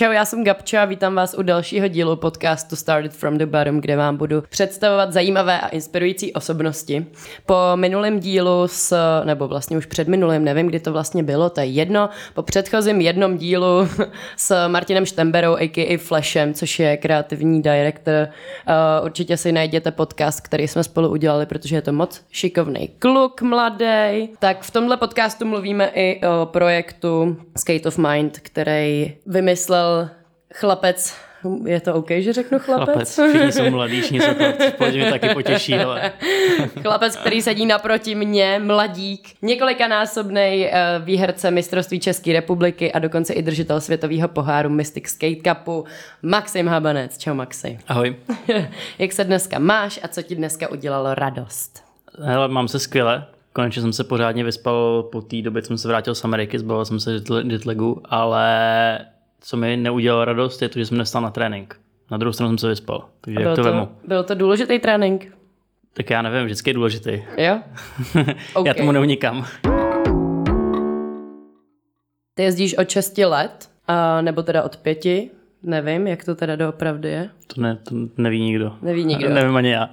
Čau, já jsem Gabča a vítám vás u dalšího dílu podcastu Started from the Bottom, kde vám budu představovat zajímavé a inspirující osobnosti. Po minulém dílu s, nebo vlastně už před minulým, nevím, kdy to vlastně bylo, to je jedno, po předchozím jednom dílu s Martinem Štemberou, a.k.a. Flashem, což je kreativní director. Uh, určitě si najděte podcast, který jsme spolu udělali, protože je to moc šikovný kluk, mladý. Tak v tomhle podcastu mluvíme i o projektu Skate of Mind, který vymyslel chlapec je to OK, že řeknu chlapec? Chlapec, všichni jsou mladí, všichni jsou chlapci, mě taky potěší, ale... chlapec, který sedí naproti mě, mladík, několikanásobný uh, výherce mistrovství České republiky a dokonce i držitel světového poháru Mystic Skate Cupu, Maxim Habanec. Čau Maxi. Ahoj. Jak se dneska máš a co ti dneska udělalo radost? Hele, mám se skvěle. Konečně jsem se pořádně vyspal po té době, co jsem se vrátil z Ameriky, zbavil jsem se jetlagu, ale co mi neudělalo radost, je to, že jsem nestal na trénink. Na druhou stranu jsem se vyspal. Takže jak to, to vemu? Byl to důležitý trénink? Tak já nevím, vždycky je důležitý. Jo? okay. já tomu neunikám. Ty jezdíš od 6 let, a, nebo teda od pěti, nevím, jak to teda doopravdy je. To, ne, to neví nikdo. Neví nikdo. nevím ani já.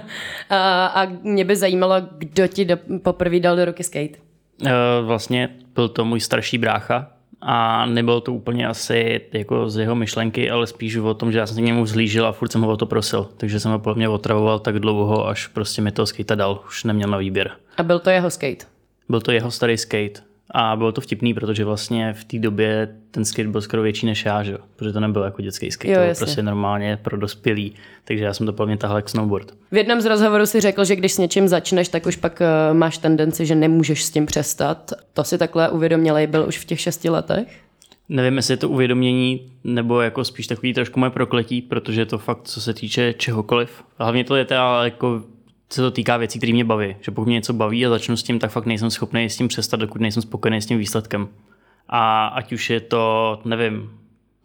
a, a mě by zajímalo, kdo ti do, poprvé dal do ruky skate. Uh, vlastně byl to můj starší brácha, a nebylo to úplně asi jako z jeho myšlenky, ale spíš o tom, že já jsem se k němu zlížil a furt jsem ho o to prosil. Takže jsem ho podle mě otravoval tak dlouho, až prostě mi to skate dal. Už neměl na výběr. A byl to jeho skate? Byl to jeho starý skate. A bylo to vtipný, protože vlastně v té době ten skate byl skoro větší než já, že? protože to nebyl jako dětský skate, jo, to byl prostě normálně pro dospělý, takže já jsem to plně tahal jak snowboard. V jednom z rozhovorů si řekl, že když s něčím začneš, tak už pak uh, máš tendenci, že nemůžeš s tím přestat. To si takhle uvědomilej byl už v těch šesti letech? Nevím, jestli je to uvědomění, nebo jako spíš takový trošku moje prokletí, protože je to fakt, co se týče čehokoliv. Hlavně to je teda jako se to týká věcí, které mě baví. Že pokud mě něco baví a začnu s tím, tak fakt nejsem schopný s tím přestat, dokud nejsem spokojený s tím výsledkem. A ať už je to, nevím,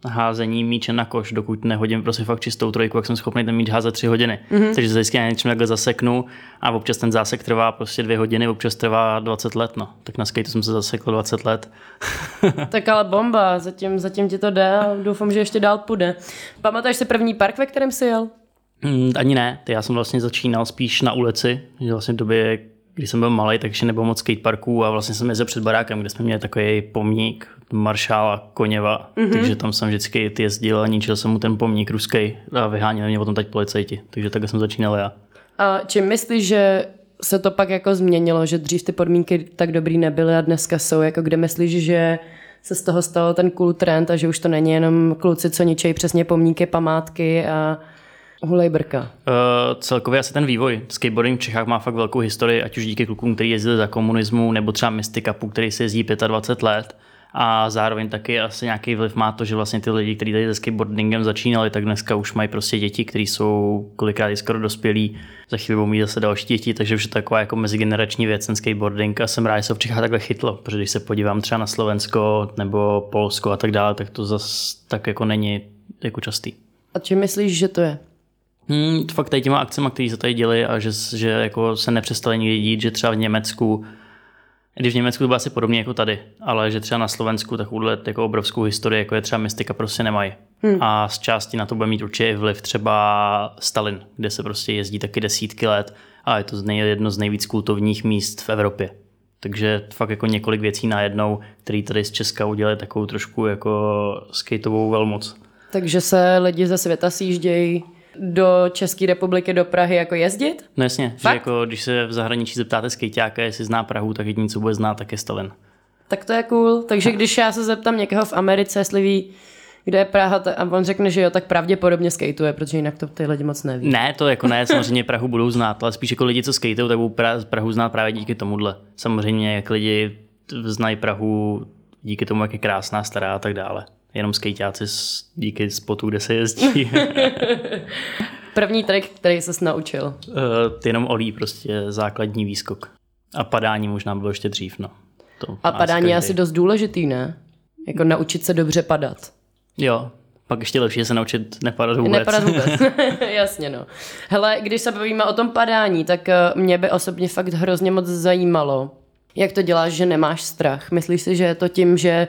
házení míče na koš, dokud nehodím prostě fakt čistou trojku, jak jsem schopný ten míč házet tři hodiny. Mm-hmm. Takže zajistě na něčem takhle zaseknu a občas ten zásek trvá prostě dvě hodiny, občas trvá 20 let. No. Tak na skateu jsem se zasekl 20 let. tak ale bomba, zatím, zatím ti to jde a doufám, že ještě dál půjde. Pamatuješ si první park, ve kterém jsi jel? Mm, ani ne, já jsem vlastně začínal spíš na ulici, že vlastně v době, kdy jsem byl malý, takže nebylo moc skateparků a vlastně jsem jezdil před barákem, kde jsme měli takový pomník maršála Koněva, mm-hmm. takže tam jsem vždycky jezdil a ničil jsem mu ten pomník ruský a vyháněli mě potom teď policajti, takže takhle jsem začínal já. A čím myslíš, že se to pak jako změnilo, že dřív ty podmínky tak dobrý nebyly a dneska jsou, jako kde myslíš, že se z toho stalo ten cool trend a že už to není jenom kluci, co ničejí přesně pomníky, památky a Hulej brka. Uh, celkově asi ten vývoj. Skateboarding v Čechách má fakt velkou historii, ať už díky klukům, který jezdili za komunismu, nebo třeba Mysticapu, který se jezdí 25 let. A zároveň taky asi nějaký vliv má to, že vlastně ty lidi, kteří tady se skateboardingem začínali, tak dneska už mají prostě děti, které jsou kolikrát skoro dospělí. Za chvíli budou mít zase další děti, takže už je taková jako mezigenerační věc ten skateboarding a jsem rád, že se v Čechách takhle chytlo, protože když se podívám třeba na Slovensko nebo Polsko a tak dále, tak to zase tak jako není jako častý. A čím myslíš, že to je? Hmm, fakt tady těma akcemi, které se tady děli a že, že jako se nepřestali nikdy dít, že třeba v Německu, když v Německu to bylo asi podobně jako tady, ale že třeba na Slovensku takovouhle jako obrovskou historii, jako je třeba Mystika, prostě nemají. Hmm. A z části na to bude mít určitě vliv třeba Stalin, kde se prostě jezdí taky desítky let a je to jedno z nejvíc kultovních míst v Evropě. Takže fakt jako několik věcí najednou, které tady z Česka udělali takovou trošku jako skateovou velmoc. Takže se lidi ze světa sjíždějí do České republiky, do Prahy jako jezdit? No jasně, Fakt? že jako když se v zahraničí zeptáte skejťáka, jestli zná Prahu, tak jediný, co bude znát, tak je Stalin. Tak to je cool. Takže když já se zeptám někoho v Americe, jestli ví, kde je Praha, a on řekne, že jo, tak pravděpodobně skateuje, protože jinak to ty lidi moc neví. Ne, to jako ne, samozřejmě Prahu budou znát, ale spíš jako lidi, co skateují, tak budou Prahu znát právě díky tomuhle. Samozřejmě, jak lidi znají Prahu díky tomu, jak je krásná, stará a tak dále jenom skejťáci díky spotu, kde se jezdí. První trik, který jsi naučil? Uh, jenom olí, prostě základní výskok. A padání možná bylo ještě dřív, no. To a padání je asi dost důležitý, ne? Jako naučit se dobře padat. Jo, pak ještě lepší je se naučit nepadat vůbec. Nepadat vůbec, jasně no. Hele, když se bavíme o tom padání, tak eh, mě by osobně fakt hrozně moc zajímalo, jak to děláš, že nemáš strach. Myslíš si, že je to tím, že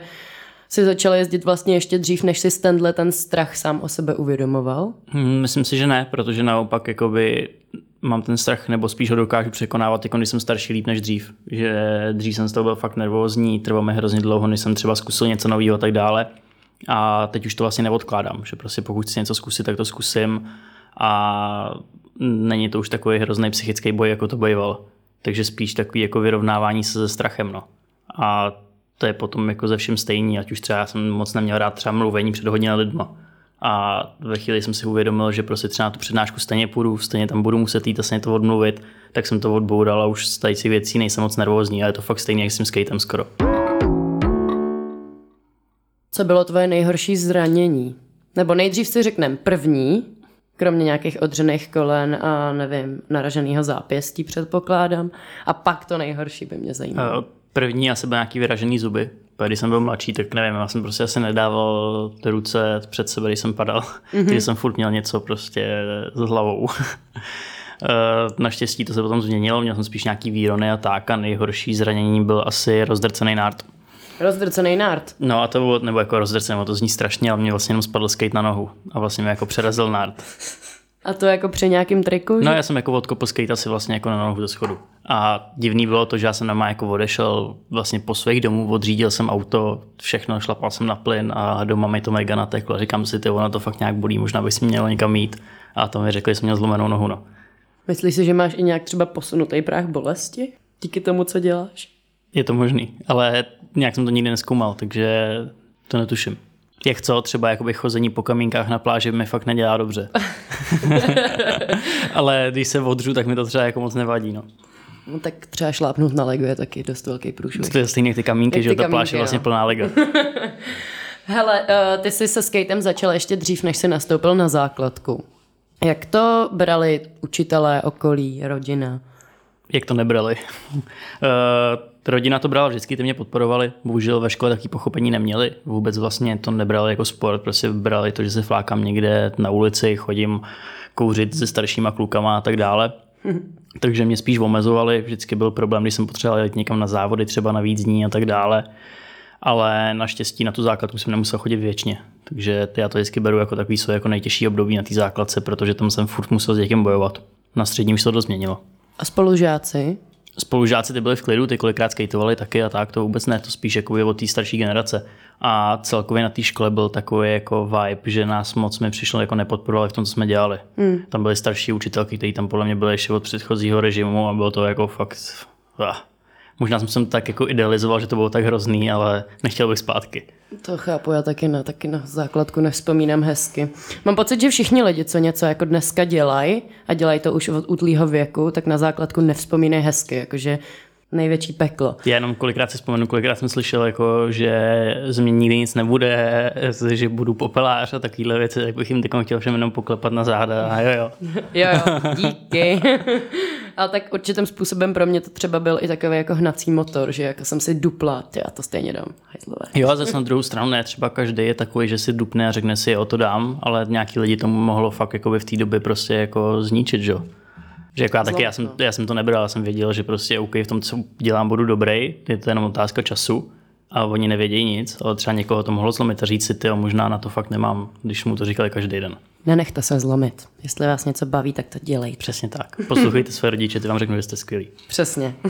jsi začal jezdit vlastně ještě dřív, než si tenhle ten strach sám o sebe uvědomoval? Hmm, myslím si, že ne, protože naopak jakoby mám ten strach, nebo spíš ho dokážu překonávat, jako když jsem starší líp než dřív. Že dřív jsem z toho byl fakt nervózní, trvalo mi hrozně dlouho, než jsem třeba zkusil něco nového a tak dále. A teď už to vlastně neodkládám, že prostě pokud chci něco zkusit, tak to zkusím a není to už takový hrozný psychický boj, jako to bojoval. Takže spíš takový jako vyrovnávání se se strachem. No. A to je potom jako ze všem stejný, ať už třeba já jsem moc neměl rád třeba mluvení před hodně lidma. A ve chvíli jsem si uvědomil, že prostě třeba na tu přednášku stejně půjdu, stejně tam budu muset jít a stejně to odmluvit, tak jsem to odboural a už z tady věcí nejsem moc nervózní, ale je to fakt stejně jak s tím skatem skoro. Co bylo tvoje nejhorší zranění? Nebo nejdřív si řekneme první, kromě nějakých odřených kolen a nevím, naraženého zápěstí předpokládám. A pak to nejhorší by mě zajímalo. První asi byl nějaký vyražený zuby. Když jsem byl mladší, tak nevím, já jsem prostě asi nedával ty ruce před sebe, když jsem padal. Mm-hmm. Takže jsem furt měl něco prostě s hlavou. Eh, naštěstí to se potom změnilo, měl jsem spíš nějaký výrony a tak a nejhorší zranění byl asi rozdrcený nárt. Rozdrcený nárt. No a to bylo, nebo jako rozdrcený, to zní strašně, ale mě vlastně jenom spadl skate na nohu a vlastně mě jako přerazil nárt. A to jako při nějakým triku? Že? No já jsem jako odkopl skate asi vlastně jako na nohu ze schodu. A divný bylo to, že já jsem doma jako odešel vlastně po svých domů, odřídil jsem auto, všechno, šlapal jsem na plyn a doma mi to mega nateklo. Říkám si, ty, ono to fakt nějak bolí, možná bys měl někam mít. A to mi řekli, že jsem měl zlomenou nohu. No. Myslíš si, že máš i nějak třeba posunutý práh bolesti díky tomu, co děláš? Je to možný, ale nějak jsem to nikdy neskoumal, takže to netuším. Jak co, třeba jakoby chození po kamínkách na pláži mi fakt nedělá dobře. ale když se odřu, tak mi to třeba jako moc nevadí. No. No tak třeba šlápnout na Lego je taky dost velký průšvih. To je stejně ty kamínky, jak že ta pláž je vlastně no. plná Lego. Hele, uh, ty jsi se skatem začal ještě dřív, než jsi nastoupil na základku. Jak to brali učitelé, okolí, rodina? Jak to nebrali? rodina to brala vždycky, ty mě podporovali. Bohužel ve škole taky pochopení neměli. Vůbec vlastně to nebrali jako sport, prostě brali to, že se flákám někde na ulici, chodím kouřit se staršíma klukama a tak dále. Takže mě spíš omezovali, vždycky byl problém, když jsem potřeboval jít někam na závody, třeba na víc dní a tak dále. Ale naštěstí na tu základku jsem nemusel chodit věčně. Takže já to vždycky beru jako takový svoje jako nejtěžší období na té základce, protože tam jsem furt musel s někým bojovat. Na středním se to změnilo. A spolužáci? Spolužáci ty byli v klidu, ty kolikrát skateovali taky a tak, to vůbec ne, to spíš jako od té starší generace. A celkově na té škole byl takový jako vibe, že nás moc mi přišlo jako nepodporovali v tom, co jsme dělali. Hmm. Tam byly starší učitelky, kteří tam podle mě byly ještě od předchozího režimu a bylo to jako fakt... Ah. Možná jsem tak jako idealizoval, že to bylo tak hrozný, ale nechtěl bych zpátky. To chápu, já taky na, taky na základku nevzpomínám hezky. Mám pocit, že všichni lidi, co něco jako dneska dělají a dělají to už od útlýho věku, tak na základku nevzpomínají hezky, jakože největší peklo. Já jenom kolikrát si vzpomenu, kolikrát jsem slyšel, jako, že z mě nikdy nic nebude, že budu popelář a takovéhle věci, tak bych jim teď chtěl všem jenom poklepat na záda a jo jo. jo jo, díky. Ale tak určitým způsobem pro mě to třeba byl i takový jako hnací motor, že jako jsem si dupla, já to stejně dám. Hajzlové. Jo a zase na druhou stranu ne, třeba každý je takový, že si dupne a řekne si, o to dám, ale nějaký lidi tomu mohlo fakt jako v té době prostě jako zničit, že že jako já taky, já jsem, já jsem to nebral, já jsem věděl, že prostě OK, v tom, co dělám, budu dobrý, je to jenom otázka času a oni nevědějí nic, ale třeba někoho to mohlo zlomit a říct si, ty možná na to fakt nemám, když mu to říkali každý den. Nenechte se zlomit. Jestli vás něco baví, tak to dělejte. Přesně tak. Poslouchejte své rodiče, ty vám řeknu, že jste skvělí. Přesně.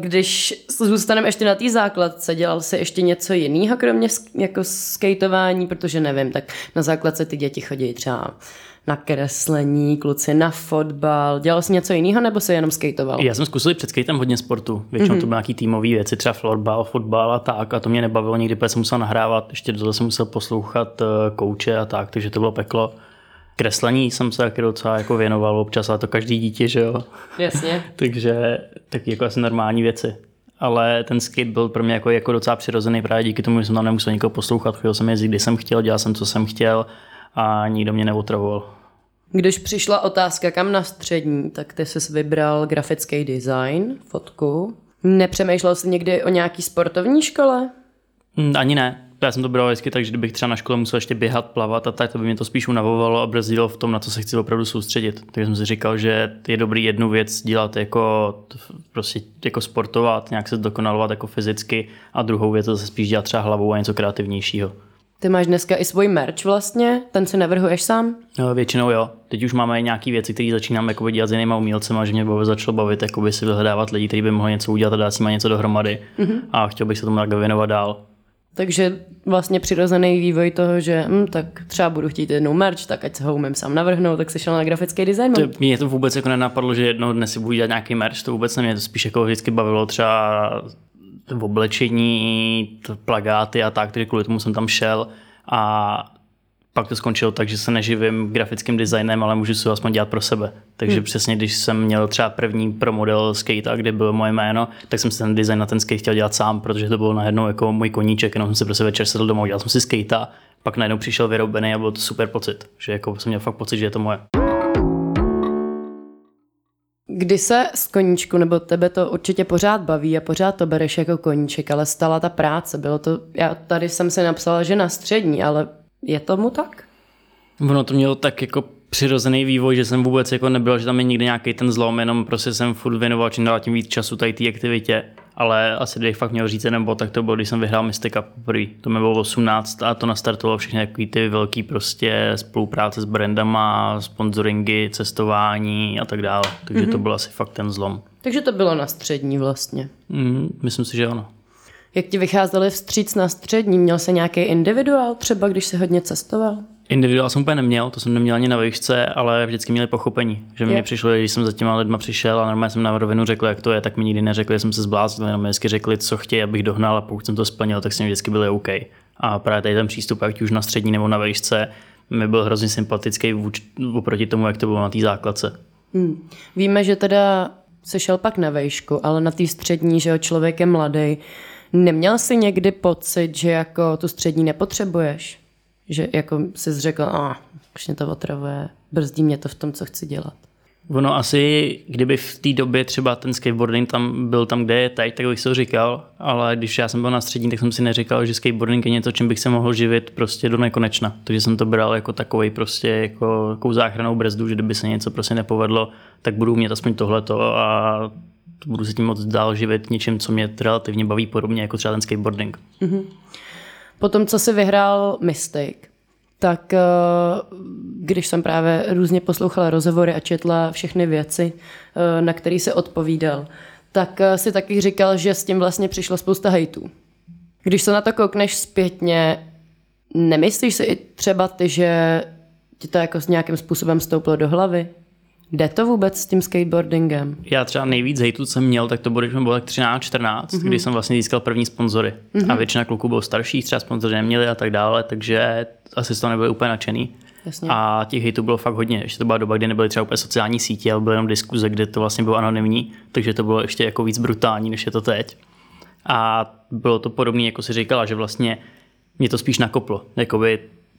Když zůstaneme ještě na té základce, dělal se ještě něco jiného, kromě jako skateování, protože nevím, tak na základce ty děti chodí třeba na kreslení, kluci na fotbal. Dělal jsi něco jiného nebo se jenom skateoval? Já jsem zkusil před skatem hodně sportu. Většinou mm-hmm. to byly nějaký týmové věci, třeba florbal, fotbal a tak. A to mě nebavilo nikdy, protože jsem musel nahrávat. Ještě do toho jsem musel poslouchat eh, kouče a tak, takže to bylo peklo. Kreslení jsem se taky docela jako věnoval občas, a to každý dítě, že jo. Jasně. takže taky jako asi normální věci ale ten skate byl pro mě jako, jako docela přirozený právě díky tomu, že jsem tam nemusel nikoho poslouchat, chodil jsem jezdit, kdy jsem chtěl, dělal jsem, co jsem chtěl a nikdo mě neotravoval. Když přišla otázka, kam na střední, tak ty jsi vybral grafický design, fotku. Nepřemýšlel jsi někdy o nějaký sportovní škole? Mm, ani ne. já jsem to bral vždycky tak, že kdybych třeba na škole musel ještě běhat, plavat a tak, to by mě to spíš unavovalo a brzdilo v tom, na co se chci opravdu soustředit. Takže jsem si říkal, že je dobrý jednu věc dělat jako, prostě jako sportovat, nějak se dokonalovat jako fyzicky a druhou věc zase spíš dělat třeba hlavou a něco kreativnějšího. Ty máš dneska i svůj merch vlastně, ten si navrhuješ sám? No, většinou jo. Teď už máme nějaké věci, které začínám jako dělat s jinýma umělcema, že mě bavit, začalo bavit jakoby si vyhledávat lidi, kteří by mohli něco udělat a dát s nimi něco dohromady. Mm-hmm. A chtěl bych se tomu tak věnovat dál. Takže vlastně přirozený vývoj toho, že hm, tak třeba budu chtít jednou merch, tak ať se ho umím sám navrhnout, tak se šel na grafický design. To, mě to vůbec jako nenapadlo, že jednou dnes si budu dělat nějaký merch, to vůbec mě to spíš jako vždycky bavilo třeba v oblečení, plagáty a tak, takže kvůli tomu jsem tam šel a pak to skončilo tak, že se neživím grafickým designem, ale můžu si ho aspoň dělat pro sebe. Takže hmm. přesně, když jsem měl třeba první pro model skate, kde bylo moje jméno, tak jsem si ten design na ten skate chtěl dělat sám, protože to bylo najednou jako můj koníček, jenom jsem si prostě večer sedl doma, dělal jsem si skate, pak najednou přišel vyrobený a byl to super pocit, že jako jsem měl fakt pocit, že je to moje. Kdy se z koníčku, nebo tebe to určitě pořád baví a pořád to bereš jako koníček, ale stala ta práce, bylo to, já tady jsem si napsala, že na střední, ale je tomu tak? Ono to mělo tak jako přirozený vývoj, že jsem vůbec jako nebyl, že tam je nikdy nějaký ten zlom, jenom prostě jsem furt věnoval čím dál tím víc času tady té aktivitě. Ale asi kdybych fakt měl říct bod, tak to bylo, když jsem vyhrál Mystic Cup poprvé. To mi bylo 18 a to nastartovalo všechny takový ty velký prostě spolupráce s brandama, sponsoringy, cestování a tak dále. Takže mm-hmm. to byl asi fakt ten zlom. Takže to bylo na střední vlastně. Mm, myslím si, že ano. Jak ti vycházeli vstříc na střední? Měl se nějaký individuál třeba, když se hodně cestoval? Individuál jsem úplně neměl, to jsem neměl ani na výšce, ale vždycky měli pochopení. Že mi přišlo, když jsem za těma lidma přišel a normálně jsem na rovinu řekl, jak to je, tak mi nikdy neřekli, že jsem se zbláznil, jenom mi vždycky řekli, co chtějí, abych dohnal a pokud jsem to splnil, tak jsem vždycky byli OK. A právě tady ten přístup, ať už na střední nebo na výšce, mi byl hrozně sympatický oproti tomu, jak to bylo na té základce. Hmm. Víme, že teda se šel pak na vejšku, ale na té střední, že jo, člověk je mladý, Neměl jsi někdy pocit, že jako tu střední nepotřebuješ? Že jako jsi řekl, a ah, už mě to otravuje, brzdí mě to v tom, co chci dělat. Ono asi, kdyby v té době třeba ten skateboarding tam byl tam, kde je teď, tak bych si to říkal, ale když já jsem byl na střední, tak jsem si neříkal, že skateboarding je něco, čím bych se mohl živit prostě do nekonečna. Takže jsem to bral jako takový prostě jako, jako záchranou brzdu, že kdyby se něco prostě nepovedlo, tak budu mít aspoň tohleto a budu se tím moc dál živit něčím, co mě relativně baví podobně jako třeba ten skateboarding. Mm-hmm. Potom, co si vyhrál Mistake, tak eh, když jsem právě různě poslouchala rozhovory a četla všechny věci, eh, na které se odpovídal, tak eh, si taky říkal, že s tím vlastně přišlo spousta hejtů. Když se na to koukneš zpětně, nemyslíš si i třeba ty, že ti to jako s nějakým způsobem stouplo do hlavy? Jde to vůbec s tím skateboardingem? Já třeba nejvíc hejtu jsem měl, tak to bylo, když jsem byl tak 13-14, mm-hmm. kdy jsem vlastně získal první sponzory. Mm-hmm. A většina kluků bylo starších, třeba sponzory neměli a tak dále, takže asi z toho nebyli úplně nadšený. Jasně. A těch hejtů bylo fakt hodně. Ještě to byla doba, kdy nebyly třeba úplně sociální sítě, ale byly jenom diskuze, kde to vlastně bylo anonymní, takže to bylo ještě jako víc brutální, než je to teď. A bylo to podobné, jako si říkala, že vlastně mě to spíš nakoplo. Jakoby,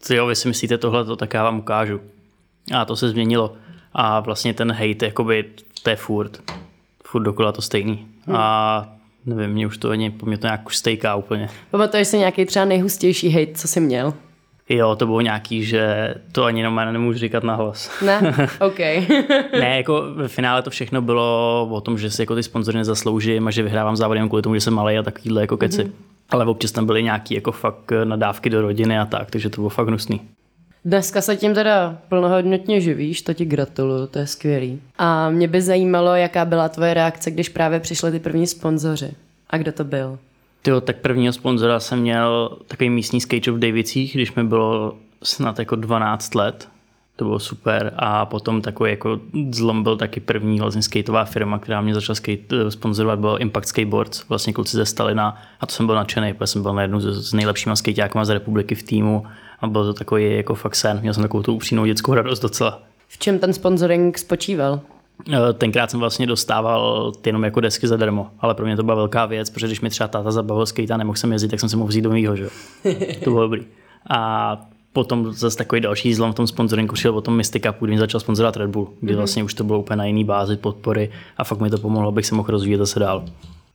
jo, vy si myslíte tohle, tak já vám ukážu. A to se změnilo a vlastně ten hate, jakoby, to je furt, furt dokola to stejný. Hmm. A nevím, mě už to ani, po mě to nějak už stejká úplně. Pamatuješ si nějaký třeba nejhustější hate, co jsi měl? Jo, to bylo nějaký, že to ani jenom nemůžu říkat na hlas. Ne? OK. ne, jako ve finále to všechno bylo o tom, že si jako ty sponzory nezasloužím a že vyhrávám závody kvůli tomu, že jsem malý a takovýhle jako keci. Mm-hmm. Ale občas tam byly nějaký jako fakt nadávky do rodiny a tak, takže to bylo fakt hnusný. Dneska se tím teda plnohodnotně živíš, to ti gratuluju, to je skvělý. A mě by zajímalo, jaká byla tvoje reakce, když právě přišli ty první sponzoři. A kdo to byl? Tyjo, tak prvního sponzora jsem měl takový místní skate v Davicích, když mi bylo snad jako 12 let. To bylo super. A potom takový jako zlom byl taky první vlastně skateová firma, která mě začala skate, eh, sponzorovat, byl Impact Skateboards, vlastně kluci ze Stalina. A to jsem byl nadšený, protože jsem byl na jednu z, z nejlepšíma skateákama z republiky v týmu a byl to takový jako fakt sen. Měl jsem takovou tu upřímnou dětskou radost docela. V čem ten sponsoring spočíval? Eh, tenkrát jsem vlastně dostával jenom jako desky zadarmo, ale pro mě to byla velká věc, protože když mi třeba táta zabavil skate a nemohl jsem jezdit, tak jsem se mohl vzít do mýho, že? to bylo dobrý. A potom zase takový další zlom v tom sponsoringu šel potom Mystic Cup, kdy mi začal sponzorovat Red Bull, kdy mm-hmm. vlastně už to bylo úplně na jiný bázi podpory a fakt mi to pomohlo, abych se mohl rozvíjet zase dál.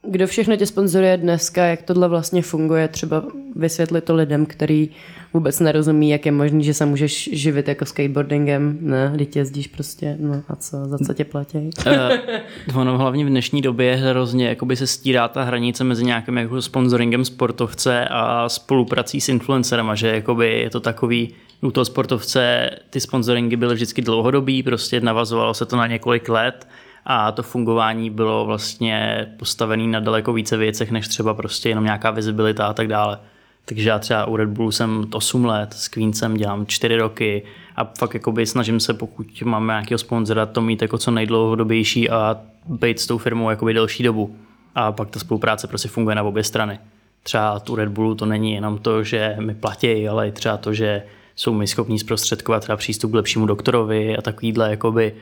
kdo všechno tě sponzoruje dneska, jak tohle vlastně funguje, třeba vysvětlit to lidem, který vůbec nerozumí, jak je možný, že se můžeš živit jako skateboardingem, ne, když jezdíš prostě, no a co, za co tě platí? uh, ono hlavně v dnešní době hrozně jakoby se stírá ta hranice mezi nějakým jako sponsoringem sportovce a spoluprací s influencerem, že jakoby je to takový, u toho sportovce ty sponsoringy byly vždycky dlouhodobý, prostě navazovalo se to na několik let, a to fungování bylo vlastně postavené na daleko více věcech, než třeba prostě jenom nějaká vizibilita a tak dále. Takže já třeba u Red Bullu jsem 8 let, s Queensem dělám 4 roky a fakt jakoby snažím se, pokud máme nějakého sponzora, to mít jako co nejdlouhodobější a být s tou firmou jakoby delší dobu. A pak ta spolupráce prostě funguje na obě strany. Třeba tu Red Bullu to není jenom to, že mi platí, ale i třeba to, že jsou mi schopní zprostředkovat třeba přístup k lepšímu doktorovi a takovýhle jakoby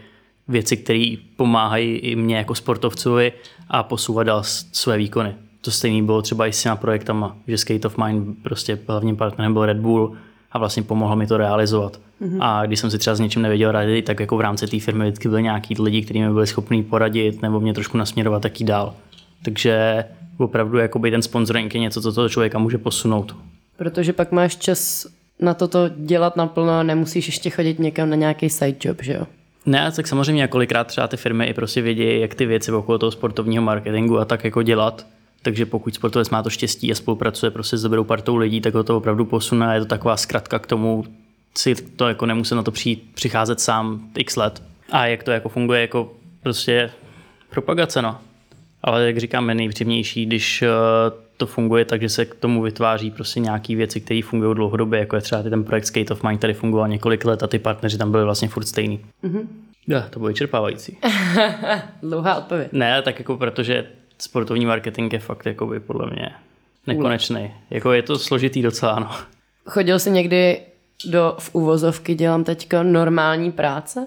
věci, které pomáhají i mě jako sportovcovi a posouvat dál své výkony. To stejné bylo třeba i s těma projektama, že Skate of Mine prostě hlavním partnerem byl Red Bull a vlastně pomohl mi to realizovat. Mm-hmm. A když jsem si třeba s něčím nevěděl radit, tak jako v rámci té firmy vždycky byli nějaký lidi, kteří mi byli schopni poradit nebo mě trošku nasměrovat taky dál. Takže opravdu jakoby ten sponsoring je něco, co toho člověka může posunout. Protože pak máš čas na toto dělat naplno a nemusíš ještě chodit někam na nějaký side job, že jo? Ne, tak samozřejmě několikrát třeba ty firmy i prostě vědí, jak ty věci okolo toho sportovního marketingu a tak jako dělat. Takže pokud sportovec má to štěstí a spolupracuje prostě s dobrou partou lidí, tak ho to opravdu posune a je to taková zkratka k tomu, si to jako nemusí na to přijít, přicházet sám x let. A jak to jako funguje jako prostě propagace, no. Ale jak říkám, je nejpříjemnější, když eh, to funguje tak, že se k tomu vytváří prostě nějaké věci, které fungují dlouhodobě, jako je třeba ten projekt Skate of Mind, který fungoval několik let a ty partneři tam byli vlastně furt stejný. Mm-hmm. Ja, to bylo vyčerpávající. Dlouhá odpověď. Ne, tak jako protože sportovní marketing je fakt jako by podle mě nekonečný. Jako je to složitý docela, no. Chodil jsi někdy do v uvozovky dělám teďka normální práce?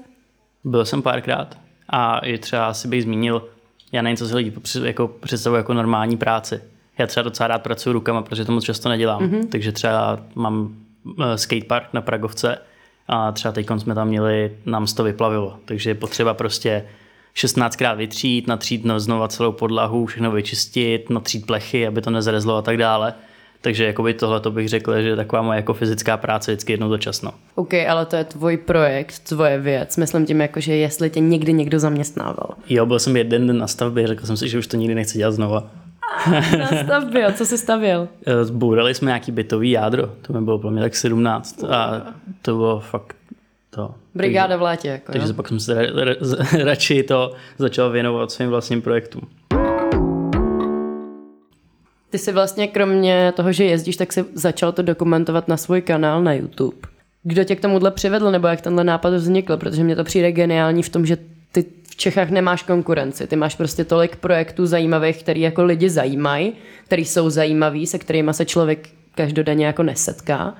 Byl jsem párkrát a je třeba si bych zmínil, já nevím, co si lidi jako představují jako normální práci. Já třeba docela rád pracuji rukama, protože to moc často nedělám. Mm-hmm. Takže třeba mám eh, skatepark na Pragovce a třeba teď jsme tam měli, nám to vyplavilo. Takže je potřeba prostě 16krát vytřít, natřít znova celou podlahu, všechno vyčistit, natřít plechy, aby to nezrezlo a tak dále. Takže jakoby tohle to bych řekl, že je taková moje jako fyzická práce vždycky jednou za časno. OK, ale to je tvůj projekt, tvoje věc. Myslím tím jako, že jestli tě někdy někdo zaměstnával. Jo, byl jsem jeden den na stavbě, řekl jsem si, že už to nikdy nechci dělat znova. na stavbě, co jsi stavil? Eh, zbourali jsme nějaký bytový jádro, to mi bylo pro mě tak 17 a to bylo fakt to. Brigáda v létě. Jako, takže jo? pak jsem se ra, ra, radši to začal věnovat svým vlastním projektům. Ty jsi vlastně kromě toho, že jezdíš, tak si začal to dokumentovat na svůj kanál na YouTube. Kdo tě k tomuhle přivedl, nebo jak tenhle nápad vznikl? Protože mě to přijde geniální v tom, že ty v Čechách nemáš konkurenci. Ty máš prostě tolik projektů zajímavých, který jako lidi zajímají, který jsou zajímaví, se kterými se člověk každodenně jako nesetká.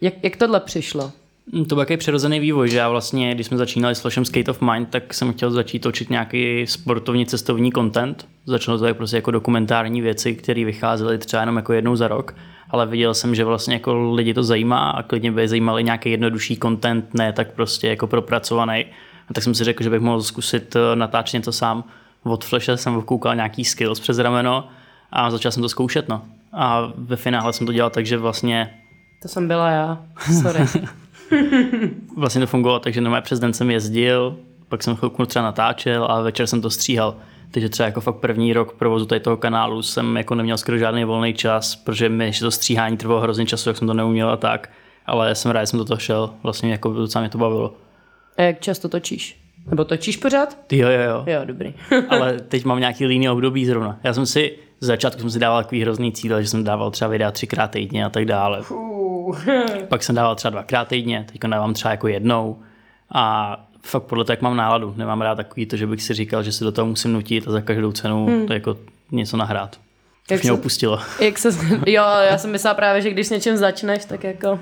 Jak, jak tohle přišlo? Mm, to byl jaký přirozený vývoj, že já vlastně, když jsme začínali s Flashem Skate of Mind, tak jsem chtěl začít točit nějaký sportovní cestovní content. Začalo to tak prostě jako dokumentární věci, které vycházely třeba jenom jako jednou za rok, ale viděl jsem, že vlastně jako lidi to zajímá a klidně by zajímali nějaký jednodušší content, ne tak prostě jako propracovaný. A tak jsem si řekl, že bych mohl zkusit eh, natáčet něco sám. Od Flashe jsem koukal nějaký skills přes rameno a začal jsem to zkoušet. No. A ve finále jsem to dělal tak, že vlastně... To jsem byla já, sorry. vlastně to fungovalo takže normálně přes den jsem jezdil, pak jsem chvilku třeba natáčel a večer jsem to stříhal. Takže třeba jako fakt první rok provozu tady toho kanálu jsem jako neměl skoro žádný volný čas, protože mi ještě to stříhání trvalo hrozně času, jak jsem to neuměl a tak. Ale jsem rád, že jsem do toho šel, vlastně jako docela mě to bavilo. A jak často točíš? Nebo točíš pořád? Jo, jo, jo. Jo, dobrý. Ale teď mám nějaký líný období zrovna. Já jsem si z začátku jsem si dával takový hrozný cíl, že jsem dával třeba videa třikrát týdně a tak dále. Pak jsem dával třeba dvakrát týdně, teď dávám třeba jako jednou. A fakt podle toho, jak mám náladu. Nemám rád takový to, že bych si říkal, že si do toho musím nutit a za každou cenu hmm. to jako něco nahrát. Jak mě se, opustilo. Jak se, jo, já jsem myslela právě, že když s něčím začneš, tak jako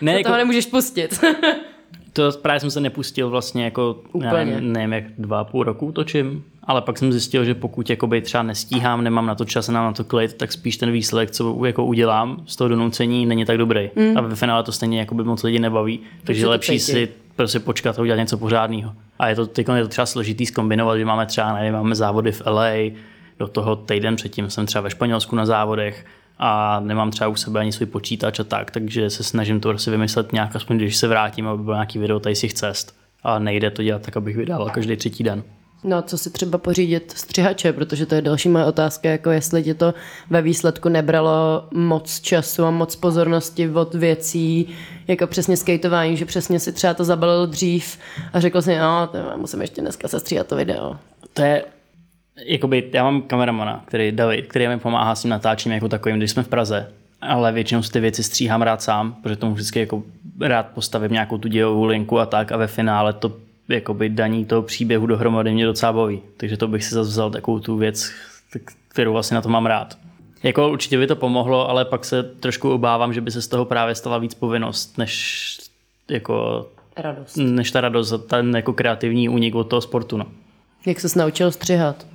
ne, jako, toho nemůžeš pustit. to právě jsem se nepustil vlastně jako, Úplně. Já nevím, jak dva a půl roku točím, ale pak jsem zjistil, že pokud jakoby třeba nestíhám, nemám na to čas, nemám na to klid, tak spíš ten výsledek, co jako udělám z toho donucení, není tak dobrý. Mm. A ve finále to stejně jakoby moc lidí nebaví, takže je lepší si prostě počkat a udělat něco pořádného. A je to, teď je to třeba složitý zkombinovat, že máme třeba, nevím, máme závody v LA, Do toho týden předtím jsem třeba ve Španělsku na závodech a nemám třeba u sebe ani svůj počítač a tak, takže se snažím to prostě vymyslet nějak, aspoň když se vrátím, aby byl nějaký video tady si cest. A nejde to dělat tak, abych vydával každý třetí den. No co si třeba pořídit střihače, protože to je další moje otázka, jako jestli ti to ve výsledku nebralo moc času a moc pozornosti od věcí, jako přesně skateování, že přesně si třeba to zabalil dřív a řekl si, no, to musím ještě dneska sestříhat to video. To je, jakoby, já mám kameramana, který David, který mi pomáhá s tím natáčením jako takovým, když jsme v Praze, ale většinou si ty věci stříhám rád sám, protože tomu vždycky jako rád postavím nějakou tu dějovou linku a tak a ve finále to jakoby daní toho příběhu dohromady mě docela baví. Takže to bych si zase vzal takovou tu věc, kterou vlastně na to mám rád. Jako určitě by to pomohlo, ale pak se trošku obávám, že by se z toho právě stala víc povinnost, než jako radost. než ta radost, ten jako kreativní únik od toho sportu. No. Jak ses naučil střihat?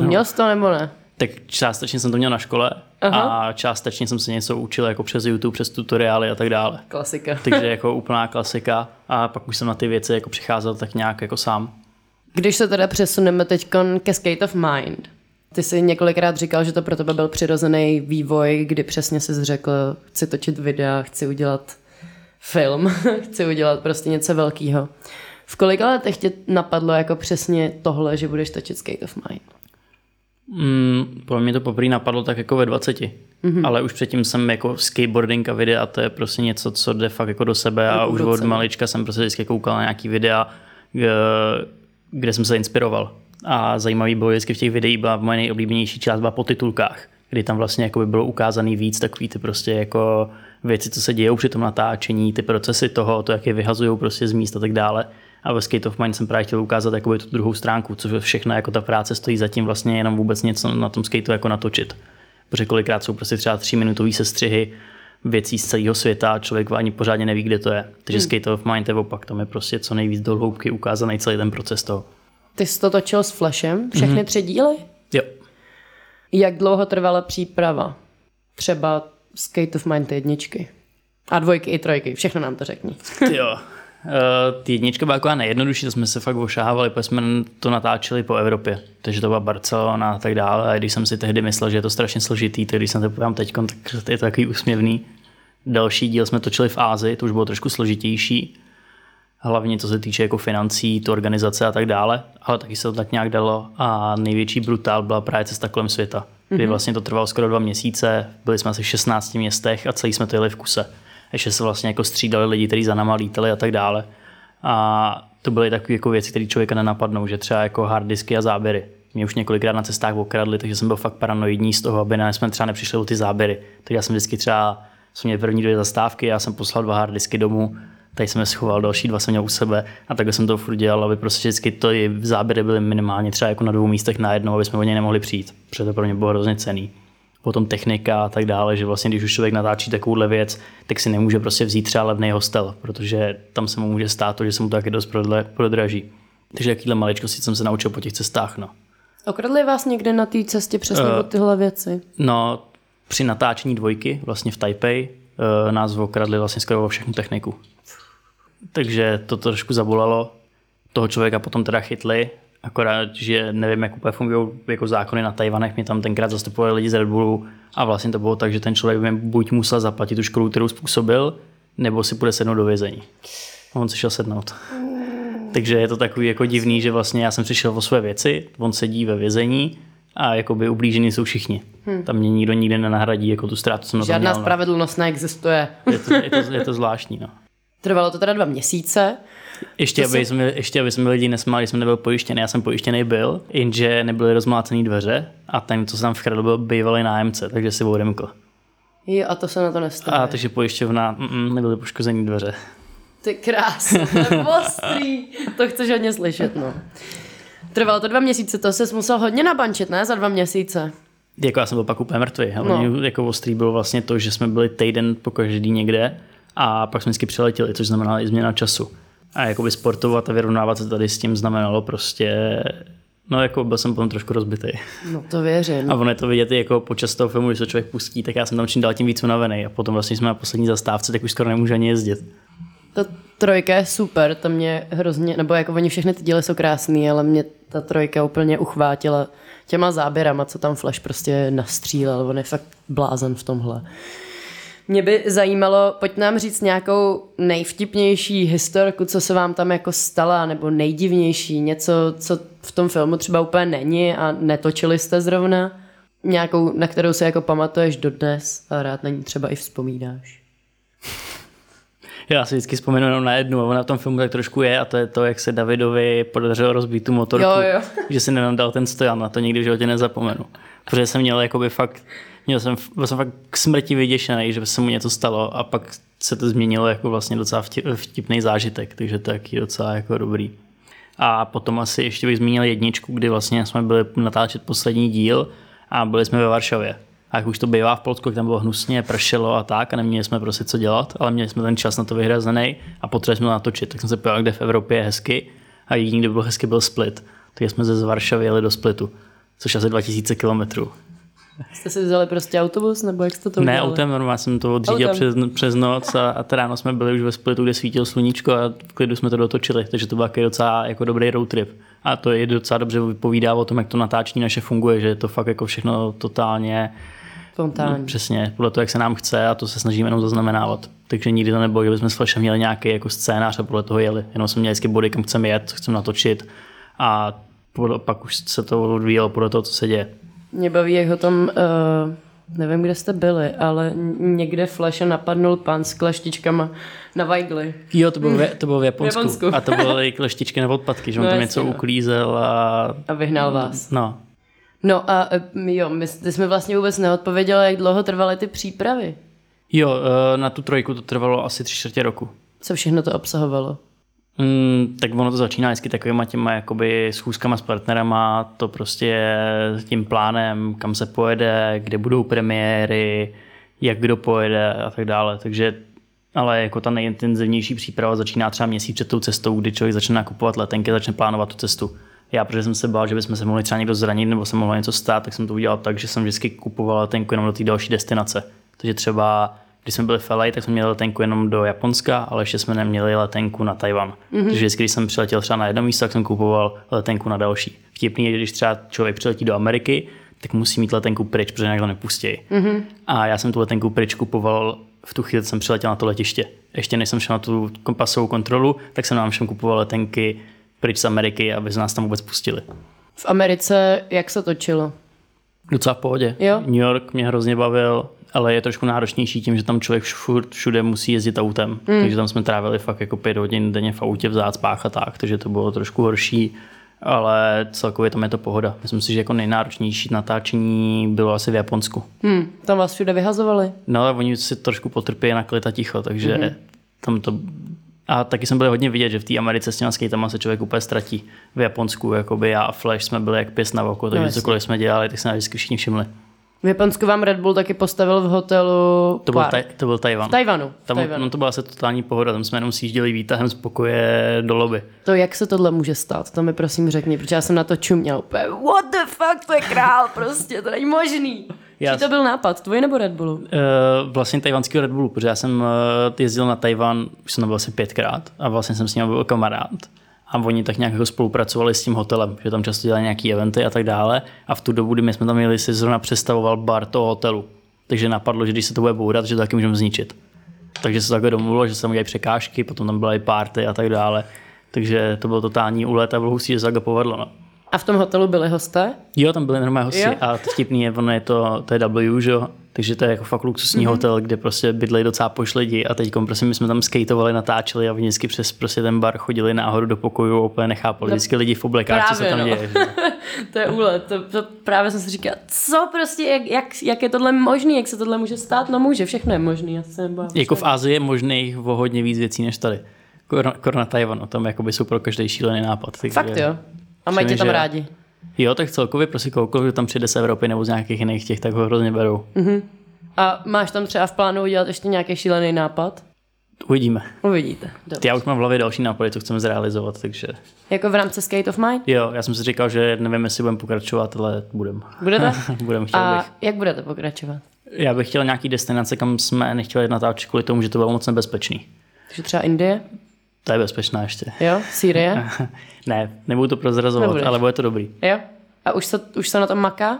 No. Měl jsi to nebo ne? Tak částečně jsem to měl na škole Aha. a částečně jsem se něco učil jako přes YouTube, přes tutoriály a tak dále. Klasika. Takže jako úplná klasika a pak už jsem na ty věci jako přicházel tak nějak jako sám. Když se teda přesuneme teď ke Skate of Mind, ty jsi několikrát říkal, že to pro tebe byl přirozený vývoj, kdy přesně jsi řekl, chci točit videa, chci udělat film, chci udělat prostě něco velkého. V kolika letech tě napadlo jako přesně tohle, že budeš točit Skate of Mind? Mm, pro mě to poprvé napadlo tak jako ve 20. Mm-hmm. Ale už předtím jsem jako skateboarding a videa, to je prostě něco, co jde fakt jako do sebe a už od malička jsem prostě vždycky koukal na nějaký videa, kde jsem se inspiroval. A zajímavý bylo vždycky v těch videích byla moje nejoblíbenější část byla po titulkách, kdy tam vlastně jako by bylo ukázaný víc takový ty prostě jako věci, co se dějou při tom natáčení, ty procesy toho, to, jak je vyhazují prostě z míst a tak dále. A ve Skate of Mind jsem právě chtěl ukázat jakoby tu druhou stránku, což všechno jako ta práce stojí zatím vlastně jenom vůbec něco na tom skateu jako natočit. Protože kolikrát jsou prostě třeba tříminutové sestřihy věcí z celého světa a člověk ani pořádně neví, kde to je. Takže hmm. Skate of Mind je opak, tam je prostě co nejvíc do hloubky ukázaný celý ten proces toho. Ty jsi to točil s Flashem, všechny mm-hmm. tři díly? Jo. Jak dlouho trvala příprava? Třeba Skate of Mind jedničky. A dvojky i trojky, všechno nám to řekni. jo, Uh, ty jednička byla taková nejjednodušší, to jsme se fakt ošahávali, protože jsme to natáčeli po Evropě. Takže to byla Barcelona a tak dále. A když jsem si tehdy myslel, že je to strašně složitý, tak když jsem to podívám teď, tak je to takový úsměvný. Další díl jsme točili v Ázii, to už bylo trošku složitější. Hlavně co se týče jako financí, tu organizace a tak dále, ale taky se to tak nějak dalo. A největší brutál byla právě cesta kolem světa, kdy mm-hmm. vlastně to trvalo skoro dva měsíce, byli jsme asi v 16 městech a celý jsme to jeli v kuse ještě se vlastně jako střídali lidi, kteří za náma lítali a tak dále. A to byly takové jako věci, které člověka nenapadnou, že třeba jako hard disky a záběry. Mě už několikrát na cestách okradli, takže jsem byl fakt paranoidní z toho, aby jsme třeba nepřišli o ty záběry. Tak já jsem vždycky třeba, jsme měli první dvě zastávky, já jsem poslal dva hard disky domů, tady jsem je schoval, další dva jsem měl u sebe a takhle jsem to furt dělal, aby prostě vždycky to záběry byly minimálně třeba jako na dvou místech najednou, aby jsme o něj nemohli přijít, protože to pro mě bylo hrozně cený potom technika a tak dále, že vlastně když už člověk natáčí takovouhle věc, tak si nemůže prostě vzít třeba levný hostel, protože tam se mu může stát to, že se mu to taky dost prodraží. Takže jakýhle maličkosti jsem se naučil po těch cestách. No. Okradli vás někde na té cestě přesně uh, od tyhle věci? No, při natáčení dvojky vlastně v Taipei uh, nás okradli vlastně skoro všechnu techniku. Takže to trošku zabolalo. Toho člověka potom teda chytli, Akorát, že nevím, jak úplně fungují jako zákony na Tajvanech, mě tam tenkrát zastupovali lidi z Red Bullu a vlastně to bylo tak, že ten člověk by buď musel zaplatit tu školu, kterou způsobil, nebo si půjde sednout do vězení. A on si šel sednout. Takže je to takový jako divný, že vlastně já jsem přišel o své věci, on sedí ve vězení a jakoby ublížení jsou všichni. Hmm. Tam mě nikdo nikdy nenahradí jako tu ztrátu, co Žádná měl, no. spravedlnost neexistuje. Je to, je to, je to zvláštní. No. Trvalo to teda dva měsíce. Ještě, aby, jsme, ještě aby jsme lidi nesmáli, jsem nebyl pojištěný, já jsem pojištěný byl, jenže nebyly rozmlácené dveře a ten, co jsem vkradl, byl bývalý nájemce, takže si odemkl. Jo, a to se na to nestane. A takže pojišťovna, mm, nebyly poškozené dveře. Ty krásný, ostrý. to chceš hodně slyšet, no. Trvalo to dva měsíce, to se musel hodně nabančit, ne? Za dva měsíce. Jako já jsem byl pak úplně mrtvý. No. jako ostrý bylo vlastně to, že jsme byli týden po každý někde a pak jsme vždycky přiletěli, což znamená i změna času. A jakoby sportovat a vyrovnávat se tady s tím znamenalo prostě No, jako byl jsem potom trošku rozbitý. No to věřím. A ono je to vidět jako počas toho filmu, když se člověk pustí, tak já jsem tam čím dál tím víc unavený. A potom vlastně jsme na poslední zastávce, tak už skoro nemůžu ani jezdit. Ta trojka je super, to mě hrozně, nebo jako oni všechny ty díly jsou krásný, ale mě ta trojka úplně uchvátila těma záběrama, co tam Flash prostě nastřílel, on je fakt blázen v tomhle. Mě by zajímalo, pojď nám říct nějakou nejvtipnější historku, co se vám tam jako stala, nebo nejdivnější, něco, co v tom filmu třeba úplně není a netočili jste zrovna. Nějakou, na kterou se jako pamatuješ dodnes a rád na ní třeba i vzpomínáš. Já si vždycky vzpomenu jenom na jednu, a ona v tom filmu tak trošku je, a to je to, jak se Davidovi podařilo rozbít tu motorku, Jo, jo. že si jenom dal ten stojan, na to nikdy v životě nezapomenu. Protože jsem měl jakoby fakt, měl jsem, byl jsem fakt k smrti vyděšený, že se mu něco stalo a pak se to změnilo jako vlastně docela vtip, vtipný zážitek, takže to je docela jako dobrý. A potom asi ještě bych zmínil jedničku, kdy vlastně jsme byli natáčet poslední díl a byli jsme ve Varšavě. A jak už to bývá v Polsku, tam bylo hnusně, pršelo a tak a neměli jsme prostě co dělat, ale měli jsme ten čas na to vyhrazený a potřebovali jsme natočit. Tak jsem se pojel, kde v Evropě je hezky a jediný, kde byl hezky, byl Split. Takže jsme ze Varšavy jeli do Splitu, což asi 2000 kilometrů. Jste si vzali prostě autobus, nebo jak jste to Ne, udělali? autem, normálně jsem to odřídil Autem. přes, přes noc a, a ráno jsme byli už ve Splitu, kde svítilo sluníčko a v klidu jsme to dotočili, takže to byl takový docela jako dobrý road trip. A to je docela dobře vypovídá o tom, jak to natáčení naše funguje, že je to fakt jako všechno totálně Spontánně. Přesně, podle toho, jak se nám chce a to se snažíme jenom zaznamenávat. Takže nikdy to nebylo, že bychom s Flashem měli nějaký jako scénář a podle toho jeli. Jenom jsme měli vždycky body, kam chceme jet, co chceme natočit a podle, pak už se to odvíjelo podle toho, co se děje. Mě baví, jak ho tam, uh, nevím, kde jste byli, ale někde Flashe napadnul pán s kleštičkama na vajgli. Jo, to bylo, v, to bylo v Japonsku. V Japonsku. A to byly kleštičky na odpadky, že on No tam něco no. uklízel a... A vyhnal vás. No, No a eh, jo, my, jsme vlastně vůbec neodpověděli, jak dlouho trvaly ty přípravy. jo, eh, na tu trojku to trvalo asi tři čtvrtě roku. Co všechno to obsahovalo. Mm, tak ono to začíná vždycky takovýma těma jakoby schůzkama s partnerama, to prostě s tím plánem, kam se pojede, kde budou premiéry, jak kdo pojede a tak dále. Takže ale jako ta nejintenzivnější příprava začíná třeba měsíc před tou cestou, kdy člověk začne nakupovat letenky, začne plánovat tu cestu. Já, protože jsem se bál, že bychom se mohli třeba někdo zranit nebo se mohlo něco stát, tak jsem to udělal tak, že jsem vždycky kupoval letenku jenom do té další destinace. Takže třeba když jsme byli v LA, tak jsme měli letenku jenom do Japonska, ale ještě jsme neměli letenku na Tajvan. Mm-hmm. Takže vždycky, když jsem přiletěl třeba na jedno místo, tak jsem kupoval letenku na další. Vtipný je, že když třeba člověk přiletí do Ameriky, tak musí mít letenku pryč, protože jinak to nepustí. Mm-hmm. A já jsem tu letenku pryč kupoval v tu chvíli, jsem přiletěl na to letiště. Ještě než jsem šel na tu pasovou kontrolu, tak jsem nám všem kupoval letenky pryč z Ameriky, aby z nás tam vůbec pustili. V Americe jak se točilo? Docela v pohodě. Jo. New York mě hrozně bavil, ale je trošku náročnější tím, že tam člověk furt všude musí jezdit autem. Mm. Takže tam jsme trávili fakt jako pět hodin denně v autě v zácpách a tak, takže to bylo trošku horší. Ale celkově tam je to pohoda. Myslím si, že jako nejnáročnější natáčení bylo asi v Japonsku. Hm, tam vás všude vyhazovali. No ale oni si trošku potrpí na klid a ticho, takže mm-hmm. tam to... A taky jsem byl hodně vidět, že v té Americe s těma skatama se člověk úplně ztratí. V Japonsku, jakoby já a Flash jsme byli jak pěs na oko, takže No, cokoliv jsme dělali, tak se nás vždycky všichni všimli. V Japonsku vám Red Bull taky postavil v hotelu To byl, taj, to byl Tajvan. V Tajvanu. V Tam, Tajvanu. no to byla asi totální pohoda, tam jsme jenom sjížděli výtahem z pokoje do lobby. To, jak se tohle může stát, to mi prosím řekni, protože já jsem na to čuměl úplně, what the fuck, to je král, prostě, to není možný. Já Čí to byl nápad, tvůj nebo Red Bullu? Uh, vlastně tajvanského Red Bullu, protože já jsem uh, jezdil na Tajvan, už jsem tam byl asi pětkrát a vlastně jsem s ním byl kamarád. A oni tak nějak jako spolupracovali s tím hotelem, že tam často dělali nějaké eventy a tak dále. A v tu dobu, kdy my jsme tam měli, si zrovna představoval bar toho hotelu. Takže napadlo, že když se to bude bourat, že to taky můžeme zničit. Takže se takhle domluvilo, že se tam udělají překážky, potom tam byla i party a tak dále. Takže to byl totální úlet a bylo hustý, že se takhle povedlo. No. A v tom hotelu byli hosté? Jo, tam byli normální hosti Jo. a to vtipný je, ono je to, to je W, že jo? Takže to je jako fakt luxusní mm-hmm. hotel, kde prostě bydlejí docela poš lidi a teď prostě my jsme tam skateovali, natáčeli a vždycky přes prostě ten bar chodili nahoru do pokoju a úplně nechápali. Vždycky lidi v oblekách, co tam no. děje. to je úlet, to, to právě jsem si říkala, co prostě, jak, jak, jak je tohle možný, jak se tohle může stát? No může, všechno je možný, já se jako v Asii je možných o hodně víc věcí než tady. Kor- Kor na Tajvanu, tam jakoby jsou pro každý šílený nápad. Fakt jo. A mají tě tam že- rádi. Jo, tak celkově prostě koukol, že tam přijde z Evropy nebo z nějakých jiných těch, tak ho hrozně berou. Mhm. A máš tam třeba v plánu udělat ještě nějaký šílený nápad? Uvidíme. Uvidíte. Dobře. Já už mám v hlavě další nápady, co chceme zrealizovat, takže Jako v rámci Skate of Mine? jo, já jsem si říkal, že nevím, jestli budeme pokračovat, ale budem. Budete? budem, chtěl A bych. jak budete pokračovat? Já bych chtěl nějaký destinace, kam jsme nechtěli natáčet kvůli tomu, že to bylo moc nebezpečný. Takže třeba Indie? To je bezpečná ještě. Jo? Sýrie? ne, nebudu to prozrazovat, Nebudeš. ale bude to dobrý. jo? A už se, už se na tom maká?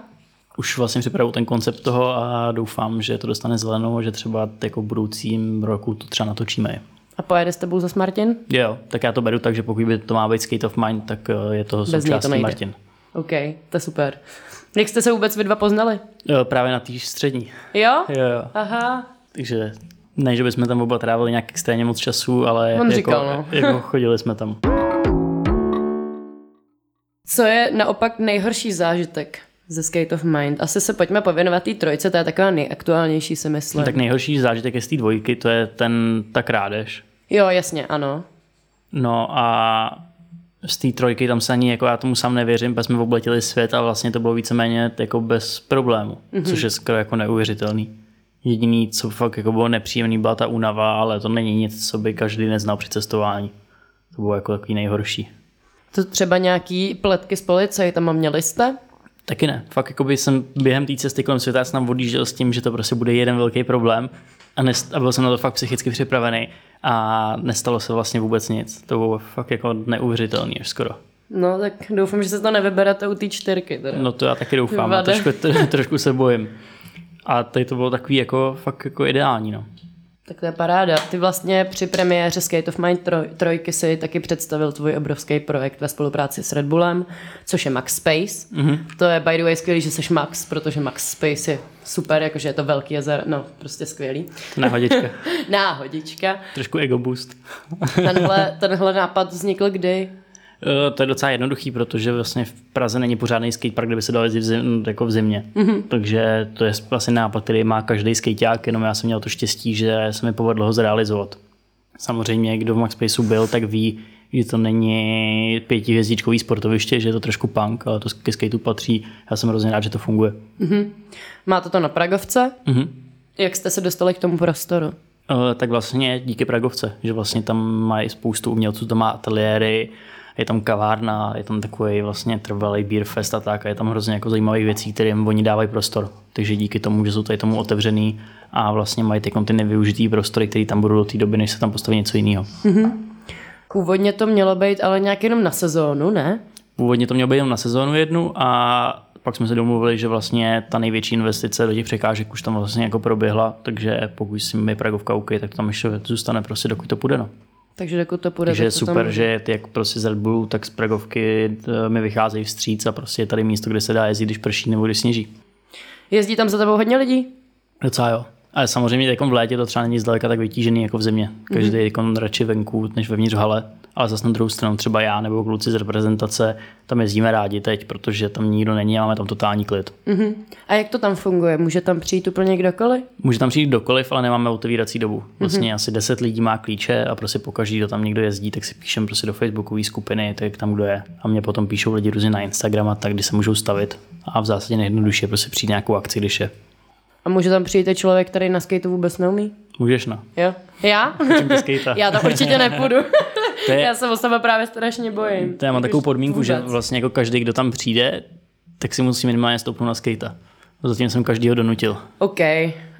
Už vlastně připravu ten koncept toho a doufám, že to dostane zelenou že třeba jako budoucím roku to třeba natočíme. A pojede s tebou zas Martin? Jo, tak já to beru tak, že pokud by to má být Skate of Mind, tak eh, je to Bez něj to součástí nejde. Martin. OK, to je super. Jak jste se vůbec vy dva poznali? Jo, právě na té střední. Jo? Jo, jo. Aha. Takže ne, že bychom tam oba trávili nějak extrémně moc času, ale On jako, říkal, no. jako chodili jsme tam. Co je naopak nejhorší zážitek ze Skate of Mind? Asi se pojďme pověnovat té trojce, to je taková nejaktuálnější, si myslím. Tak nejhorší zážitek je z té dvojky, to je ten ta krádež. Jo, jasně, ano. No a z té trojky tam se ani, jako já tomu sám nevěřím, protože jsme obletili svět a vlastně to bylo víceméně jako bez problému, mm-hmm. což je skoro jako neuvěřitelný. Jediný, co fakt jako bylo nepříjemný, byla ta únava, ale to není nic, co by každý neznal při cestování. To bylo jako takový nejhorší. To třeba nějaký pletky z policajtama měli jste? Taky ne. Fakt jako by jsem během té cesty kolem světa jsem odjížděl s tím, že to prostě bude jeden velký problém a, nest- a byl jsem na to fakt psychicky připravený a nestalo se vlastně vůbec nic. To bylo fakt jako neuvěřitelný až skoro. No tak doufám, že se to nevyberete u té čtyřky. Teda. No to já taky doufám, a trošku, tr- trošku se bojím. A tady to bylo takový jako fakt jako ideální, no. Tak to je paráda. Ty vlastně při premiéře Skate of Mind troj, trojky si taky představil tvůj obrovský projekt ve spolupráci s Red Bullem, což je Max Space. Mm-hmm. To je by the way skvělý, že jsi Max, protože Max Space je super, jakože je to velký jezero, no prostě skvělý. Náhodička. Náhodička. trošku ego boost. Tenhle, tenhle nápad vznikl kdy? Eh, To je docela jednoduchý, protože vlastně v Praze není pořádný skatepark, kde by se dal jezdit v zim, jako v zimě. Mm-hmm. Takže to je vlastně nápad, který má každý skateák, jenom já jsem měl to štěstí, že se mi povedlo ho zrealizovat. Samozřejmě, kdo v Maxpaceu byl, tak ví, že to není pětihvězdičkový sportoviště, že je to trošku punk, ale to ke skateu patří. Já jsem hrozně rád, že to funguje. Máte to na Pragovce? Mhm. Jak jste se dostali k tomu prostoru? Eh, tak vlastně díky Pragovce, že vlastně tam mají spoustu umělců, tam má ateliéry, je tam kavárna, je tam takový vlastně trvalý beer fest a tak a je tam hrozně jako zajímavých věcí, kterým oni dávají prostor. Takže díky tomu, že jsou tady tomu otevřený a vlastně mají ty ty nevyužitý prostory, které tam budou do té doby, než se tam postaví něco jiného. Původně to mělo být ale nějak jenom na sezónu, ne? Původně to mělo být jenom na sezónu jednu a pak jsme se domluvili, že vlastně ta největší investice do těch překážek už tam vlastně jako proběhla, takže pokud si mi Pragovka OK, tak tam ještě zůstane prostě, dokud to půjde. No. Takže dokud to půjde, Takže je super, tam... že ty jak prostě z Red Bullu, tak z Pragovky eh, mi vycházejí vstříc a prostě je tady místo, kde se dá jezdit, když prší nebo když sněží. Jezdí tam za tebou hodně lidí? Docela jo. Ale samozřejmě jako v létě to třeba není zdaleka tak vytížený jako v zimě. Každý mm-hmm. jako radši venku, než vevnitř v hale. Ale zase na druhou stranu třeba já nebo kluci z reprezentace tam jezdíme rádi teď, protože tam nikdo není a máme tam totální klid. Mhm. A jak to tam funguje? Může tam přijít úplně kdokoliv? Může tam přijít kdokoliv, ale nemáme otevírací dobu. Vlastně mm-hmm. asi 10 lidí má klíče a prostě pokaždý, kdo tam někdo jezdí, tak si píšem prostě do facebookové skupiny, tak tam kdo je. A mě potom píšou lidi různě na Instagram a tak, kdy se můžou stavit. A v zásadě nejjednodušší je prostě přijít nějakou akci, když je. A může tam přijít člověk, který na skateu vůbec neumí? Můžeš no. Jo? Já? Já tam určitě nepůjdu. To je- Já se o sebe právě strašně bojím. To já mám takovou podmínku, že vůbec. vlastně jako každý, kdo tam přijde, tak si musí minimálně stoupnout na skejta. Zatím jsem každýho donutil. OK.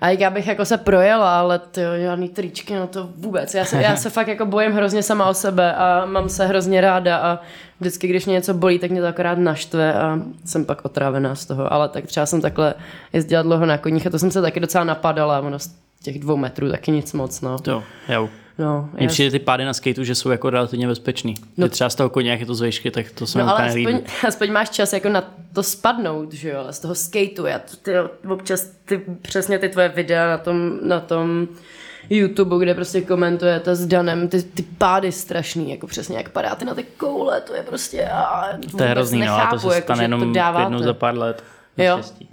A já bych jako se projela, ale ty žádný tričky na to vůbec. Já se, já se fakt jako bojím hrozně sama o sebe a mám se hrozně ráda a vždycky, když mě něco bolí, tak mě to akorát naštve a jsem pak otrávená z toho. Ale tak třeba jsem takhle jezdila dlouho na koních a to jsem se taky docela napadala. Ono z těch dvou metrů taky nic moc, no. Jo, jo. No, Mně já, přijde ty pády na skateu, že jsou jako relativně bezpečný. No, třeba z toho koně, jak je to z výšky, tak to se no ale aspoň, aspoň máš čas jako na to spadnout, že jo, ale z toho skateu. Já to, ty, občas ty, přesně ty tvoje videa na tom, na tom YouTube, kde prostě komentujete s Danem ty, ty pády strašný, jako přesně jak padáte na ty koule, to je prostě, a, To je hrozný, no, a to se jako, stane že jenom jednou za pár let. Jo. Naštěstí.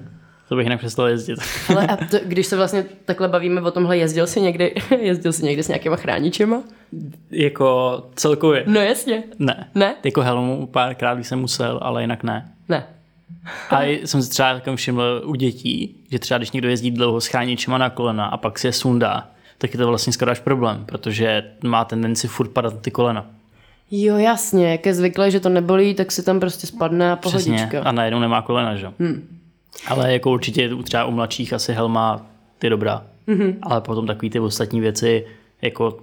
To bych nepřestal jezdit. Ale a to, když se vlastně takhle bavíme o tomhle, jezdil jsi někdy, jezdil jsi někdy s nějakýma chráničema? jako celkově. No jasně. Ne. Ne? Jako helmu párkrát jsem musel, ale jinak ne. Ne. A jsem si třeba takom všiml u dětí, že třeba když někdo jezdí dlouho s chráničema na kolena a pak si je sundá, tak je to vlastně skoro až problém, protože má tendenci furt padat na ty kolena. Jo, jasně, jak je zvyklé, že to nebolí, tak si tam prostě spadne a pohodička. Přesně. A najednou nemá kolena, že? Hmm. Ale jako určitě třeba u mladších asi helma je dobrá. Mm-hmm. Ale potom takový ty ostatní věci, jako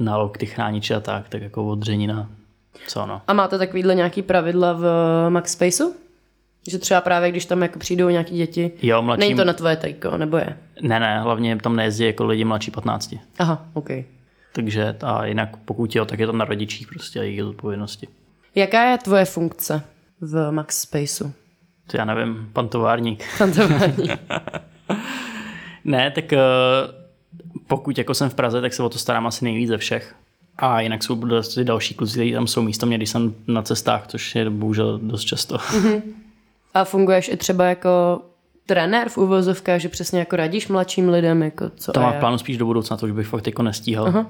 na lokty chrániče a tak, tak jako odřenina. Co no. A máte takovýhle nějaký pravidla v Max Spaceu? Že třeba právě, když tam jako přijdou nějaký děti, Jo, mladší... není to na tvoje tajko, nebo je? Ne, ne, hlavně tam nejezdí jako lidi mladší 15. Aha, OK. Takže a jinak pokud jo, tak je to na rodičích prostě a jejich odpovědnosti. Jaká je tvoje funkce v Max Spaceu? To já nevím, pan továrník. Kantování. Ne, tak eh, pokud jako jsem v Praze, tak se o to starám asi nejvíc ze všech. A jinak jsou prostě další kluci, kteří tam jsou místo mě, když jsem na cestách, což je bohužel dost často. A funguješ i třeba jako trenér v uvozovkách, že přesně jako radíš mladším lidem, jako co To a mám v plánu spíš do budoucna, to už bych fakt jako nestíhal. Aha.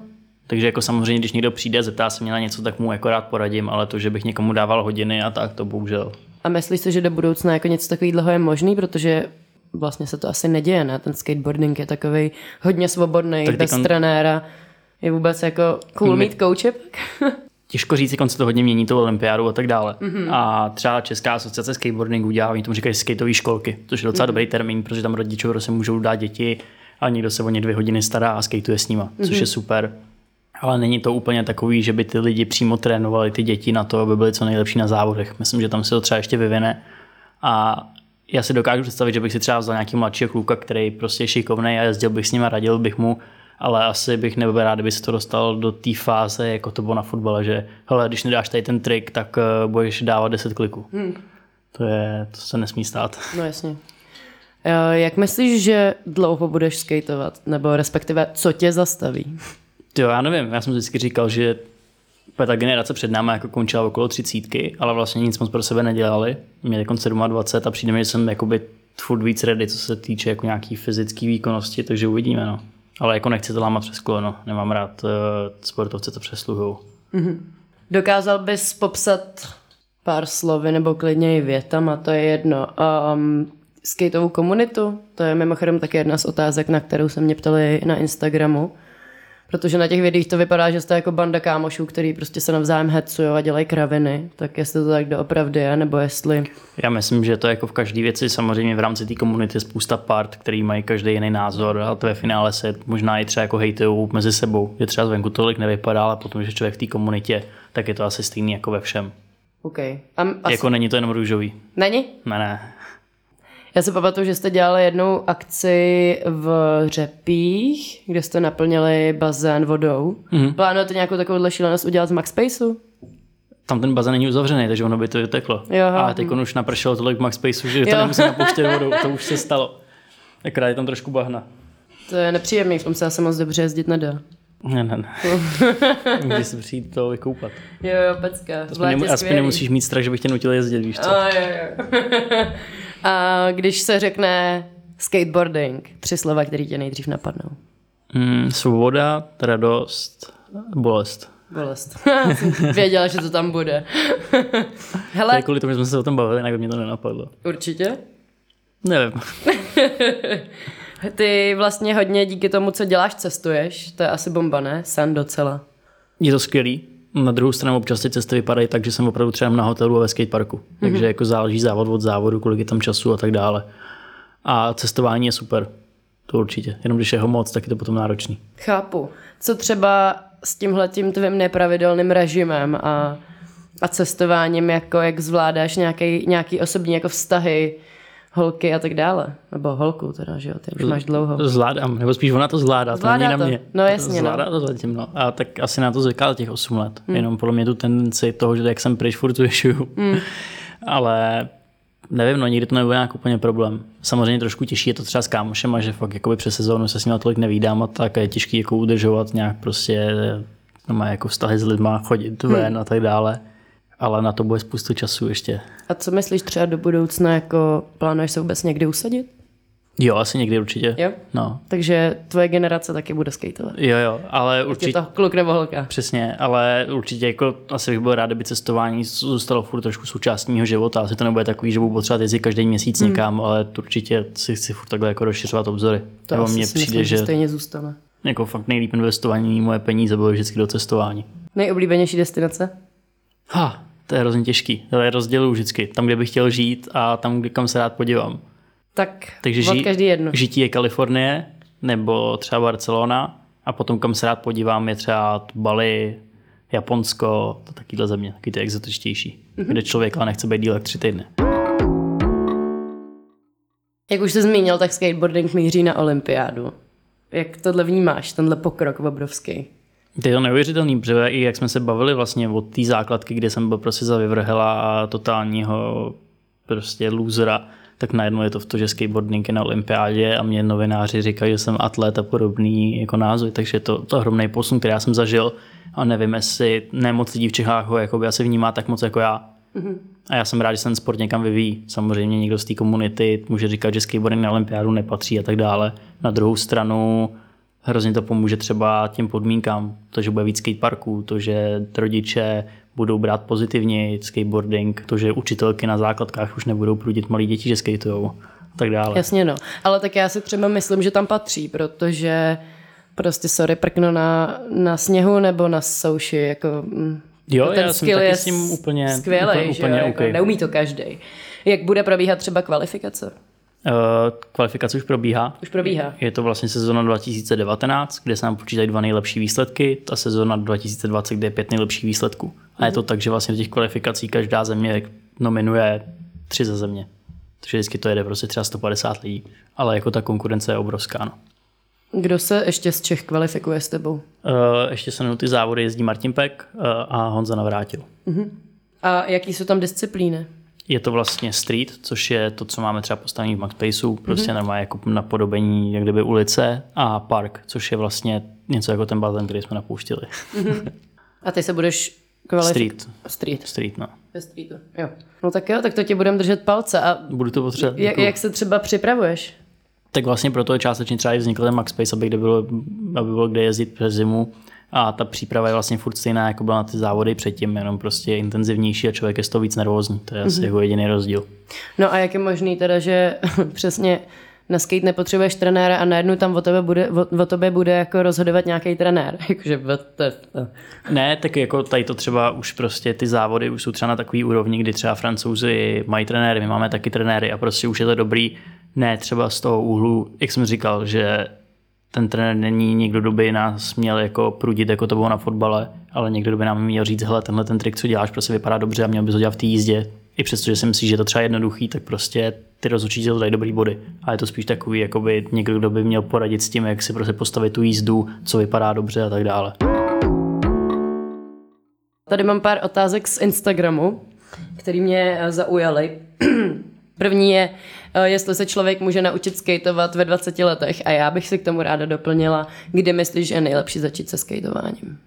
Takže jako samozřejmě, když někdo přijde a zeptá se mě na něco, tak mu jako rád poradím, ale to, že bych někomu dával hodiny a tak, to bohužel. A myslíš si, že do budoucna jako něco takového je možný, protože vlastně se to asi neděje, ne? Ten skateboarding je takový hodně svobodný, Tak bez teďkon- trenéra. Je vůbec jako cool My- mít kouče pak? Těžko říct, jak se to hodně mění, to olympiádu a tak dále. Mm-hmm. A třeba Česká asociace skateboardingu dělá, oni tomu říkají skateové školky, což je docela mm-hmm. dobrý termín, protože tam rodičové se můžou dát děti a někdo se o ně dvě hodiny stará a skateuje s nima, což mm-hmm. je super. Ale není to úplně takový, že by ty lidi přímo trénovali ty děti na to, aby byly co nejlepší na závodech. Myslím, že tam se to třeba ještě vyvine. A já si dokážu představit, že bych si třeba vzal nějaký mladšího kluka, který prostě je šikovný a jezdil bych s ním a radil bych mu, ale asi bych nebyl rád, kdyby se to dostal do té fáze, jako to bylo na fotbale, že hele, když nedáš tady ten trik, tak uh, budeš dávat 10 kliků. Hmm. To, je, to se nesmí stát. No jasně. Eh, Jak myslíš, že dlouho budeš skateovat? Nebo respektive, co tě zastaví? Jo, já nevím, já jsem vždycky říkal, že ta generace před námi jako končila okolo třicítky, ale vlastně nic moc pro sebe nedělali. Mě jako 27 a přijde mi, že jsem jakoby furt víc ready, co se týče jako nějaký fyzické výkonnosti, takže uvidíme, no. Ale jako nechci to lámat přes koleno, nemám rád uh, sportovce, co přesluhou. Dokázal bys popsat pár slovy nebo klidně i větama, to je jedno. Um, skateovou komunitu, to je mimochodem taky jedna z otázek, na kterou se mě ptali na Instagramu. Protože na těch videích to vypadá, že jste jako banda kámošů, který prostě se navzájem hecují a dělají kraviny. Tak jestli to tak doopravdy je, nebo jestli... Já myslím, že to je jako v každé věci, samozřejmě v rámci té komunity je spousta part, který mají každý jiný názor a to ve finále se možná i třeba jako hejtují mezi sebou. Je třeba zvenku tolik nevypadá, ale potom, že člověk v té komunitě, tak je to asi stejný jako ve všem. OK. A, a Jako není to jenom růžový. Není? Ne, ne. Já si pamatuju, že jste dělali jednou akci v Řepích, kde jste naplnili bazén vodou. Mm-hmm. Plánujete nějakou takovouhle šílenost udělat z MaxSpaceu? Tam ten bazén není uzavřený, takže ono by to vyteklo. Jo. A teď už napršelo tolik Maxspaceu, že to nemusí napouštět vodou, to už se stalo. Akorát je tam trošku bahna. To je nepříjemný, v tom se asi moc dobře jezdit nedá. Ne, ne, ne. Můžeš si přijít to vykoupat. Jo, jo, pecka. Aspoň, nemu, aspoň nemusíš mít strach, že bych tě nutil jezdit, víš co? A, jo, jo. A když se řekne skateboarding, tři slova, které tě nejdřív napadnou. Mm, svoboda, radost, bolest. Bolest. Jsem Věděla, že to tam bude. Hele, je kvůli tomu, že jsme se o tom bavili, jinak by mě to nenapadlo. určitě. Nevím. Ty vlastně hodně díky tomu, co děláš, cestuješ. To je asi bomba, ne? Sen docela. Je to skvělý. Na druhou stranu občas ty cesty vypadají tak, že jsem opravdu třeba na hotelu a ve skateparku. Takže jako záleží závod od závodu, kolik je tam času a tak dále. A cestování je super. To určitě. Jenom když je ho moc, tak je to potom náročný. Chápu. Co třeba s tímhletím tvým nepravidelným režimem a, a cestováním, jako jak zvládáš nějaký, nějaký osobní jako vztahy, holky a tak dále. Nebo holku teda, že jo, ty už máš dlouho. Zvládám, nebo spíš ona to zvládá, Zvládá to není to. na mě. No jasně, Zvládá to zatím, no. A tak asi na to zvyká těch 8 let. Hmm. Jenom podle mě tu tendenci toho, že jak jsem pryč, furt. Hmm. Ale nevím, no nikdy to nebude nějak úplně problém. Samozřejmě trošku těžší je to třeba s kámošem, že fakt jakoby přes sezónu se s ním tolik nevídám a tak a je těžký jako udržovat nějak prostě no, má jako vztahy s lidma, chodit ven hmm. a tak dále. Ale na to bude spoustu času ještě. A co myslíš třeba do budoucna, jako plánuješ se vůbec někdy usadit? Jo, asi někdy určitě. Jo? No. Takže tvoje generace taky bude skateovat. Jo, jo, ale Je určitě... to kluk nebo holka? Přesně, ale určitě jako asi bych byl rád, kdyby cestování zůstalo furt trošku součástí mého života. Asi to nebude takový, že budu potřebovat jezdit každý měsíc hmm. někam, ale určitě si chci furt takhle jako rozšiřovat obzory. To Nebo mně si přijde, myslím, že že stejně zůstane. jako fakt nejlíp investovaní moje peníze byly vždycky do cestování. Nejoblíbenější destinace? Ha, to je hrozně těžký. To je rozdělu vždycky. Tam, kde bych chtěl žít a tam, kde kam se rád podívám. Tak Takže žij, každý jedno. žití je Kalifornie nebo třeba Barcelona A potom, kam se rád podívám, je třeba Bali, Japonsko, to takovýhle země, taky ty exotičtější, mm-hmm. kde člověk ale nechce být díl tři týdny. Jak už jsi zmínil, tak skateboarding míří na olympiádu. Jak tohle vnímáš, tenhle pokrok obrovský? To je to neuvěřitelný, protože i jak jsme se bavili vlastně od té základky, kde jsem byl prostě za vyvrhela a totálního prostě losera, tak najednou je to v to, že skateboarding je na olympiádě a mě novináři říkají, že jsem atlet a podobný jako názvy, takže to, to ohromný posun, který já jsem zažil a nevím, jestli ne moc lidí v Čechách ho jakoby asi vnímá tak moc jako já. Mm-hmm. A já jsem rád, že se ten sport někam vyvíjí. Samozřejmě někdo z té komunity může říkat, že skateboarding na olympiádu nepatří a tak dále. Na druhou stranu hrozně to pomůže třeba těm podmínkám, to, že bude víc skateparků, to, že rodiče budou brát pozitivně skateboarding, to, že učitelky na základkách už nebudou prudit malí děti, že skatujou a tak dále. Jasně no, ale tak já si třeba myslím, že tam patří, protože prostě sorry, prkno na, na sněhu nebo na souši, jako mm, Jo, ten já jsem taky s ním úplně skvělý, úplně, že úplně, okay. jako neumí to každý. Jak bude probíhat třeba kvalifikace? Uh, kvalifikace už probíhá. Už probíhá. Je to vlastně sezóna 2019, kde se nám počítají dva nejlepší výsledky, ta sezóna 2020, kde je pět nejlepších výsledků. A je to tak, že vlastně v těch kvalifikacích každá země nominuje tři ze země. Takže vždycky to jede prostě třeba 150 lidí. Ale jako ta konkurence je obrovská. No. Kdo se ještě z Čech kvalifikuje s tebou? Uh, ještě se mnou ty závody jezdí Martin Pek uh, a Honza Navrátil. Uh-huh. A jaký jsou tam disciplíny? Je to vlastně street, což je to, co máme třeba postavený v Maxpaceu, prostě mm-hmm. normálně jako napodobení jak kdyby ulice a park, což je vlastně něco jako ten bazén, který jsme napouštili. Mm-hmm. A ty se budeš kvalifikovat? Street. Street. Street, no. Ve streetu, jo. No tak jo, tak to ti budeme držet palce. A Budu to potřebovat. Jak, jak se třeba připravuješ? Tak vlastně proto je částečně třeba i vznikl ten Maxpace, aby, kde bylo, aby bylo kde jezdit přes zimu a ta příprava je vlastně furt stejná, jako byla na ty závody předtím, jenom prostě intenzivnější a člověk je z toho víc nervózní. To je asi mm-hmm. jako jediný rozdíl. No a jak je možný teda, že přesně na skate nepotřebuješ trenéra a najednou tam o tebe bude, o, o tobě bude jako rozhodovat nějaký trenér. Jakože ne, tak jako tady to třeba už prostě ty závody už jsou třeba na takový úrovni, kdy třeba francouzi mají trenéry, my máme taky trenéry a prostě už je to dobrý, ne třeba z toho úhlu, jak jsem říkal, že ten trenér není někdo, kdo by nás měl jako prudit, jako to bylo na fotbale, ale někdo, kdo by nám měl říct, hele, tenhle ten trik, co děláš, prostě vypadá dobře a měl bys ho dělat v té jízdě. I přesto, že si myslíš, že to třeba jednoduchý, tak prostě ty rozhodčí to dají dobrý body. A je to spíš takový, jakoby někdo, kdo by měl poradit s tím, jak si prostě postavit tu jízdu, co vypadá dobře a tak dále. Tady mám pár otázek z Instagramu, které mě zaujaly. První je, eh, jestli se člověk může naučit skateovat ve 20 letech a já bych si k tomu ráda doplnila, kdy myslíš, že je nejlepší začít se skatebováním?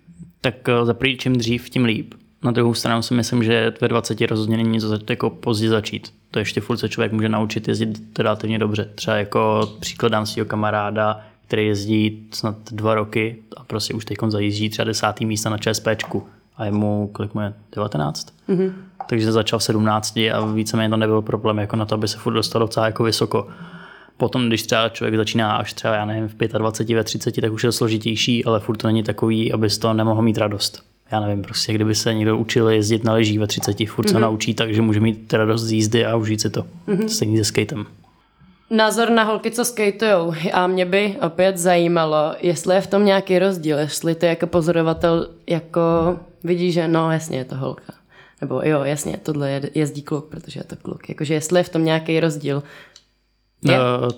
Tak eh, za první, čím dřív, tím líp. Na druhou stranu si myslím, že ve 20 rozhodně není něco jako pozdě začít. To ještě furt se člověk může naučit jezdit relativně dobře. Třeba jako příklad dám svého kamaráda, který jezdí snad dva roky a prostě už teď zajíždí třeba desátý místa na ČSPčku a je mu, kolik mu je, 19? Mm-hmm. Takže začal v 17 a víceméně to nebyl problém jako na to, aby se furt dostal docela jako vysoko. Potom, když třeba člověk začíná až třeba, já nevím, v 25, ve 30, tak už je to složitější, ale furt to není takový, aby z toho nemohl mít radost. Já nevím, prostě kdyby se někdo učil jezdit na leží ve 30, furt mm-hmm. se mhm. naučí, takže může mít radost z jízdy a užít si to. Mm-hmm. Stejný se skatem. Názor na holky, co skatujou. A mě by opět zajímalo, jestli je v tom nějaký rozdíl, jestli ty jako pozorovatel jako vidíš, že no jasně je to holka. Nebo jo, jasně, tohle je, jezdí kluk, protože je to kluk. Jakože jestli je v tom nějaký rozdíl. Je? Uh,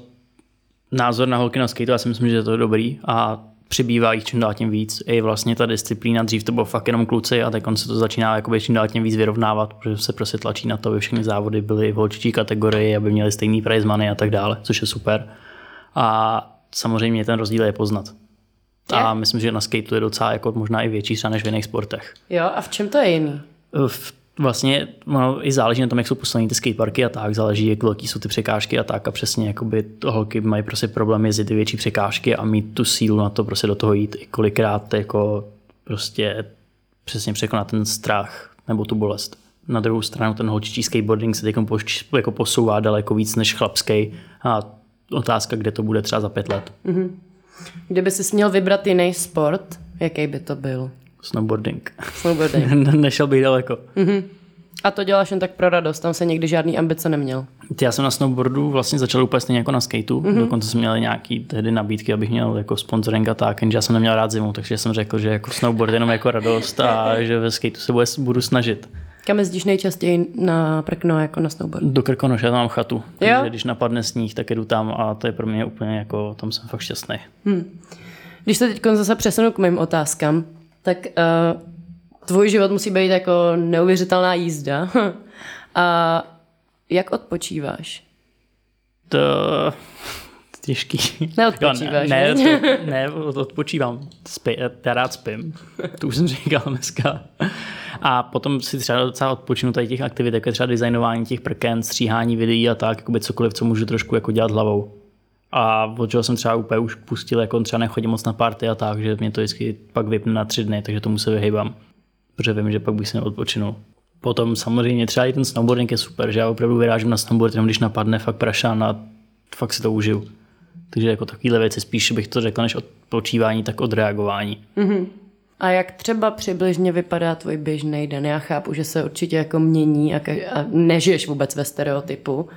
názor na holky na skateu, já si myslím, že je to dobrý a přibývá jich čím dál tím víc. I vlastně ta disciplína, dřív to bylo fakt jenom kluci a teď se to začíná jakoby čím dál tím víc vyrovnávat, protože se prostě tlačí na to, aby všechny závody byly v holčičí kategorii, aby měly stejný prize money a tak dále, což je super. A samozřejmě ten rozdíl je poznat. A myslím, že na skateu je docela jako možná i větší třeba než v jiných sportech. Jo, a v čem to je jiný? V vlastně ono i záleží na tom, jak jsou postaveny ty skateparky a tak, záleží, jak velký jsou ty překážky a tak a přesně jakoby holky mají prostě problém jezdit ty větší překážky a mít tu sílu na to prostě do toho jít i kolikrát jako prostě přesně překonat ten strach nebo tu bolest. Na druhou stranu ten holčičí skateboarding se teď jako posouvá daleko víc než chlapský a otázka, kde to bude třeba za pět let. Mm-hmm. Kdyby si měl vybrat jiný sport, jaký by to byl? Snowboarding. Snowboarding. Nešel bych daleko. Mm-hmm. A to děláš jen tak pro radost, tam se nikdy žádný ambice neměl. Já jsem na snowboardu vlastně začal úplně stejně jako na skateu. Mm-hmm. Dokonce jsem měl nějaký tehdy nabídky, abych měl jako sponsoring a tak, jenže já jsem neměl rád zimu, takže jsem řekl, že jako snowboard jenom jako radost a že ve skateu se bude, budu snažit. Kam jezdíš nejčastěji na prkno jako na snowboard? Do Krkonoše, já tam mám chatu. Takže jo? když napadne sníh, tak jdu tam a to je pro mě úplně jako, tam jsem fakt šťastný. Hmm. Když se teď zase přesunu k mým otázkám, tak uh, tvůj život musí být jako neuvěřitelná jízda. a jak odpočíváš? To těžký. Neodpočíváš, ne, ne, to, ne, odpočívám. Spí, já rád spím. To už jsem říkal dneska. A potom si třeba docela odpočinu tady těch aktivit, jako je třeba designování těch prken, stříhání videí a tak, jakoby cokoliv, co můžu trošku jako dělat hlavou. A od čeho jsem třeba úplně už pustil, jako třeba nechodím moc na party a tak, že mě to vždycky pak vypne na tři dny, takže tomu se vyhýbám. Protože vím, že pak bych si neodpočinul. Potom samozřejmě třeba i ten snowboarding je super, že já opravdu vyrážím na snowboard, jenom když napadne fakt prašán a fakt si to užiju. Takže jako takovéhle věci spíš bych to řekl než odpočívání, tak od reagování. Mm-hmm. A jak třeba přibližně vypadá tvůj běžný den? Já chápu, že se určitě jako mění a, ka- a nežiješ vůbec ve stereotypu,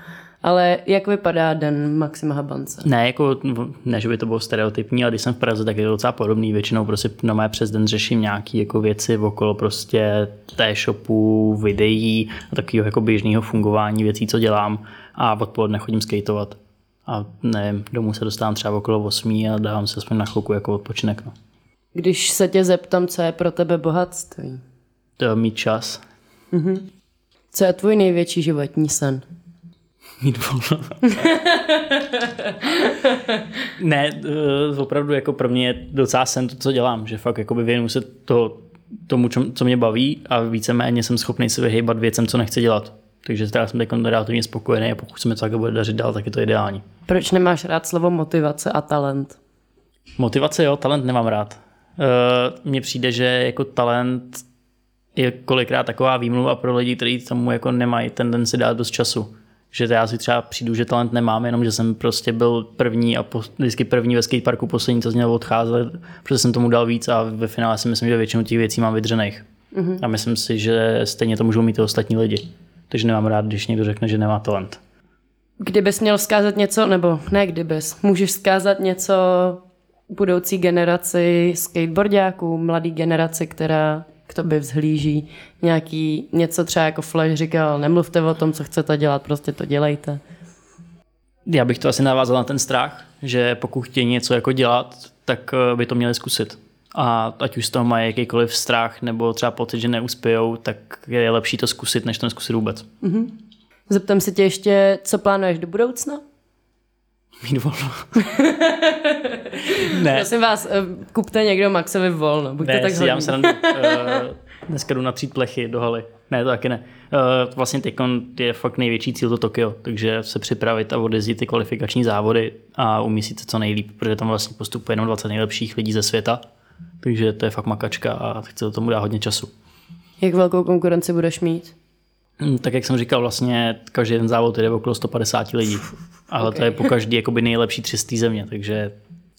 ale jak vypadá den Maxima Habance? Ne, jako, ne, že by to bylo stereotypní, ale když jsem v Praze, tak je to docela podobný. Většinou prostě na mé přes den řeším nějaké jako věci okolo prostě té shopu, videí a takového jako běžného fungování věcí, co dělám a odpoledne chodím skateovat. A nevím, domů se dostávám třeba okolo 8 a dávám se aspoň na chvilku jako odpočinek. No. Když se tě zeptám, co je pro tebe bohatství? To mít čas. Mm-hmm. Co je tvůj největší životní sen? Mít volno. ne, uh, opravdu jako pro mě je docela sen to, co dělám, že fakt jakoby věnu se to, tomu, co mě baví a víceméně jsem schopný se vyhýbat věcem, co nechci dělat. Takže teda jsem teď relativně spokojený a pokud se mi to takhle bude dařit dál, tak je to ideální. Proč nemáš rád slovo motivace a talent? Motivace jo, talent nemám rád. Uh, mně přijde, že jako talent je kolikrát taková výmluva pro lidi, kteří tomu jako nemají tendenci dát dost času. Že já si třeba přijdu, že talent nemám, jenom že jsem prostě byl první a po, vždycky první ve skateparku, poslední, co z něho odcházet, protože jsem tomu dal víc a ve finále si myslím, že většinu těch věcí mám vydřených. Mm-hmm. A myslím si, že stejně to můžou mít i ostatní lidi. Takže nemám rád, když někdo řekne, že nemá talent. Kdybys měl vzkázat něco, nebo ne kdybys, můžeš vzkázat něco budoucí generaci skateboardiáků, mladý generaci, která k tobě vzhlíží. Nějaký, něco třeba jako Flash říkal, nemluvte o tom, co chcete dělat, prostě to dělejte. Já bych to asi navázal na ten strach, že pokud chtějí něco jako dělat, tak eh, by to měli zkusit. A ať už z toho mají jakýkoliv strach nebo třeba pocit, že neuspějou, tak je lepší to zkusit, než to neskusit vůbec. Mm-hmm. Zeptám se tě ještě, co plánuješ do budoucna? Mít volno. ne. Prosím vás, eh, kupte někdo Maxovi volno, buďte ne, tak hodný. Já se uh, dneska jdu natřít plechy do haly. Ne, to taky ne. Uh, vlastně teď je fakt největší cíl to Tokio, takže se připravit a odjezdit ty kvalifikační závody a umístit se co nejlíp, protože tam vlastně postupuje jenom 20 nejlepších lidí ze světa. Takže to je fakt makačka a chci do tomu dát hodně času. Jak velkou konkurenci budeš mít? Hm, tak jak jsem říkal, vlastně každý ten závod jde okolo 150 lidí. Ale okay. to je po každý jakoby nejlepší třistý země, takže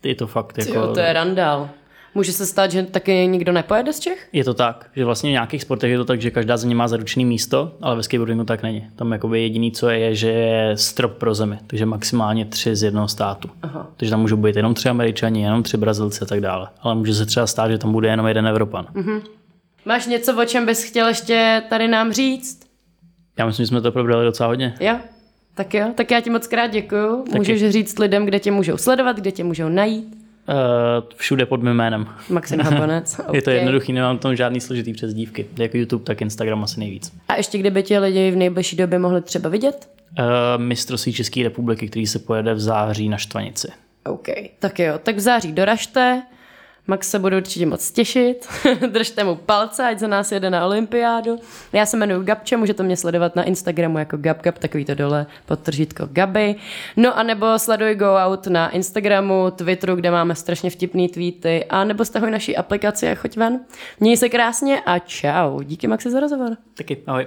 je to fakt jako... Jo, to je randál. Může se stát, že taky nikdo nepojede z Čech? Je to tak, že vlastně v nějakých sportech je to tak, že každá země má zaručený místo, ale ve skateboardingu tak není. Tam jakoby jediný, co je, je, že je strop pro zemi, takže maximálně tři z jednoho státu. Aha. Takže tam můžou být jenom tři američani, jenom tři brazilci a tak dále. Ale může se třeba stát, že tam bude jenom jeden Evropan. Uh-huh. Máš něco, o čem bys chtěl ještě tady nám říct? Já myslím, že jsme to probrali docela hodně. Jo, tak jo, tak já ti moc krát děkuju. Taky. Můžeš říct lidem, kde tě můžou sledovat, kde tě můžou najít? Uh, všude pod mým jménem. Maxim Habanec. okay. Je to jednoduchý, nemám tam žádný složitý přezdívky. Jako YouTube, tak Instagram asi nejvíc. A ještě kdyby tě lidi v nejbližší době mohli třeba vidět? Uh, mistrovství České republiky, který se pojede v září na Štvanici. OK, tak jo, tak v září doražte. Max se bude určitě moc těšit. Držte mu palce, ať za nás jede na olympiádu. Já se jmenuji Gabče, můžete mě sledovat na Instagramu jako GabGab, takový to dole, podtržítko Gaby. No a nebo sleduj Go Out na Instagramu, Twitteru, kde máme strašně vtipný tweety, a nebo stahuj naší aplikaci a choď ven. Měj se krásně a čau. Díky Maxi za rozhovor. Taky, ahoj.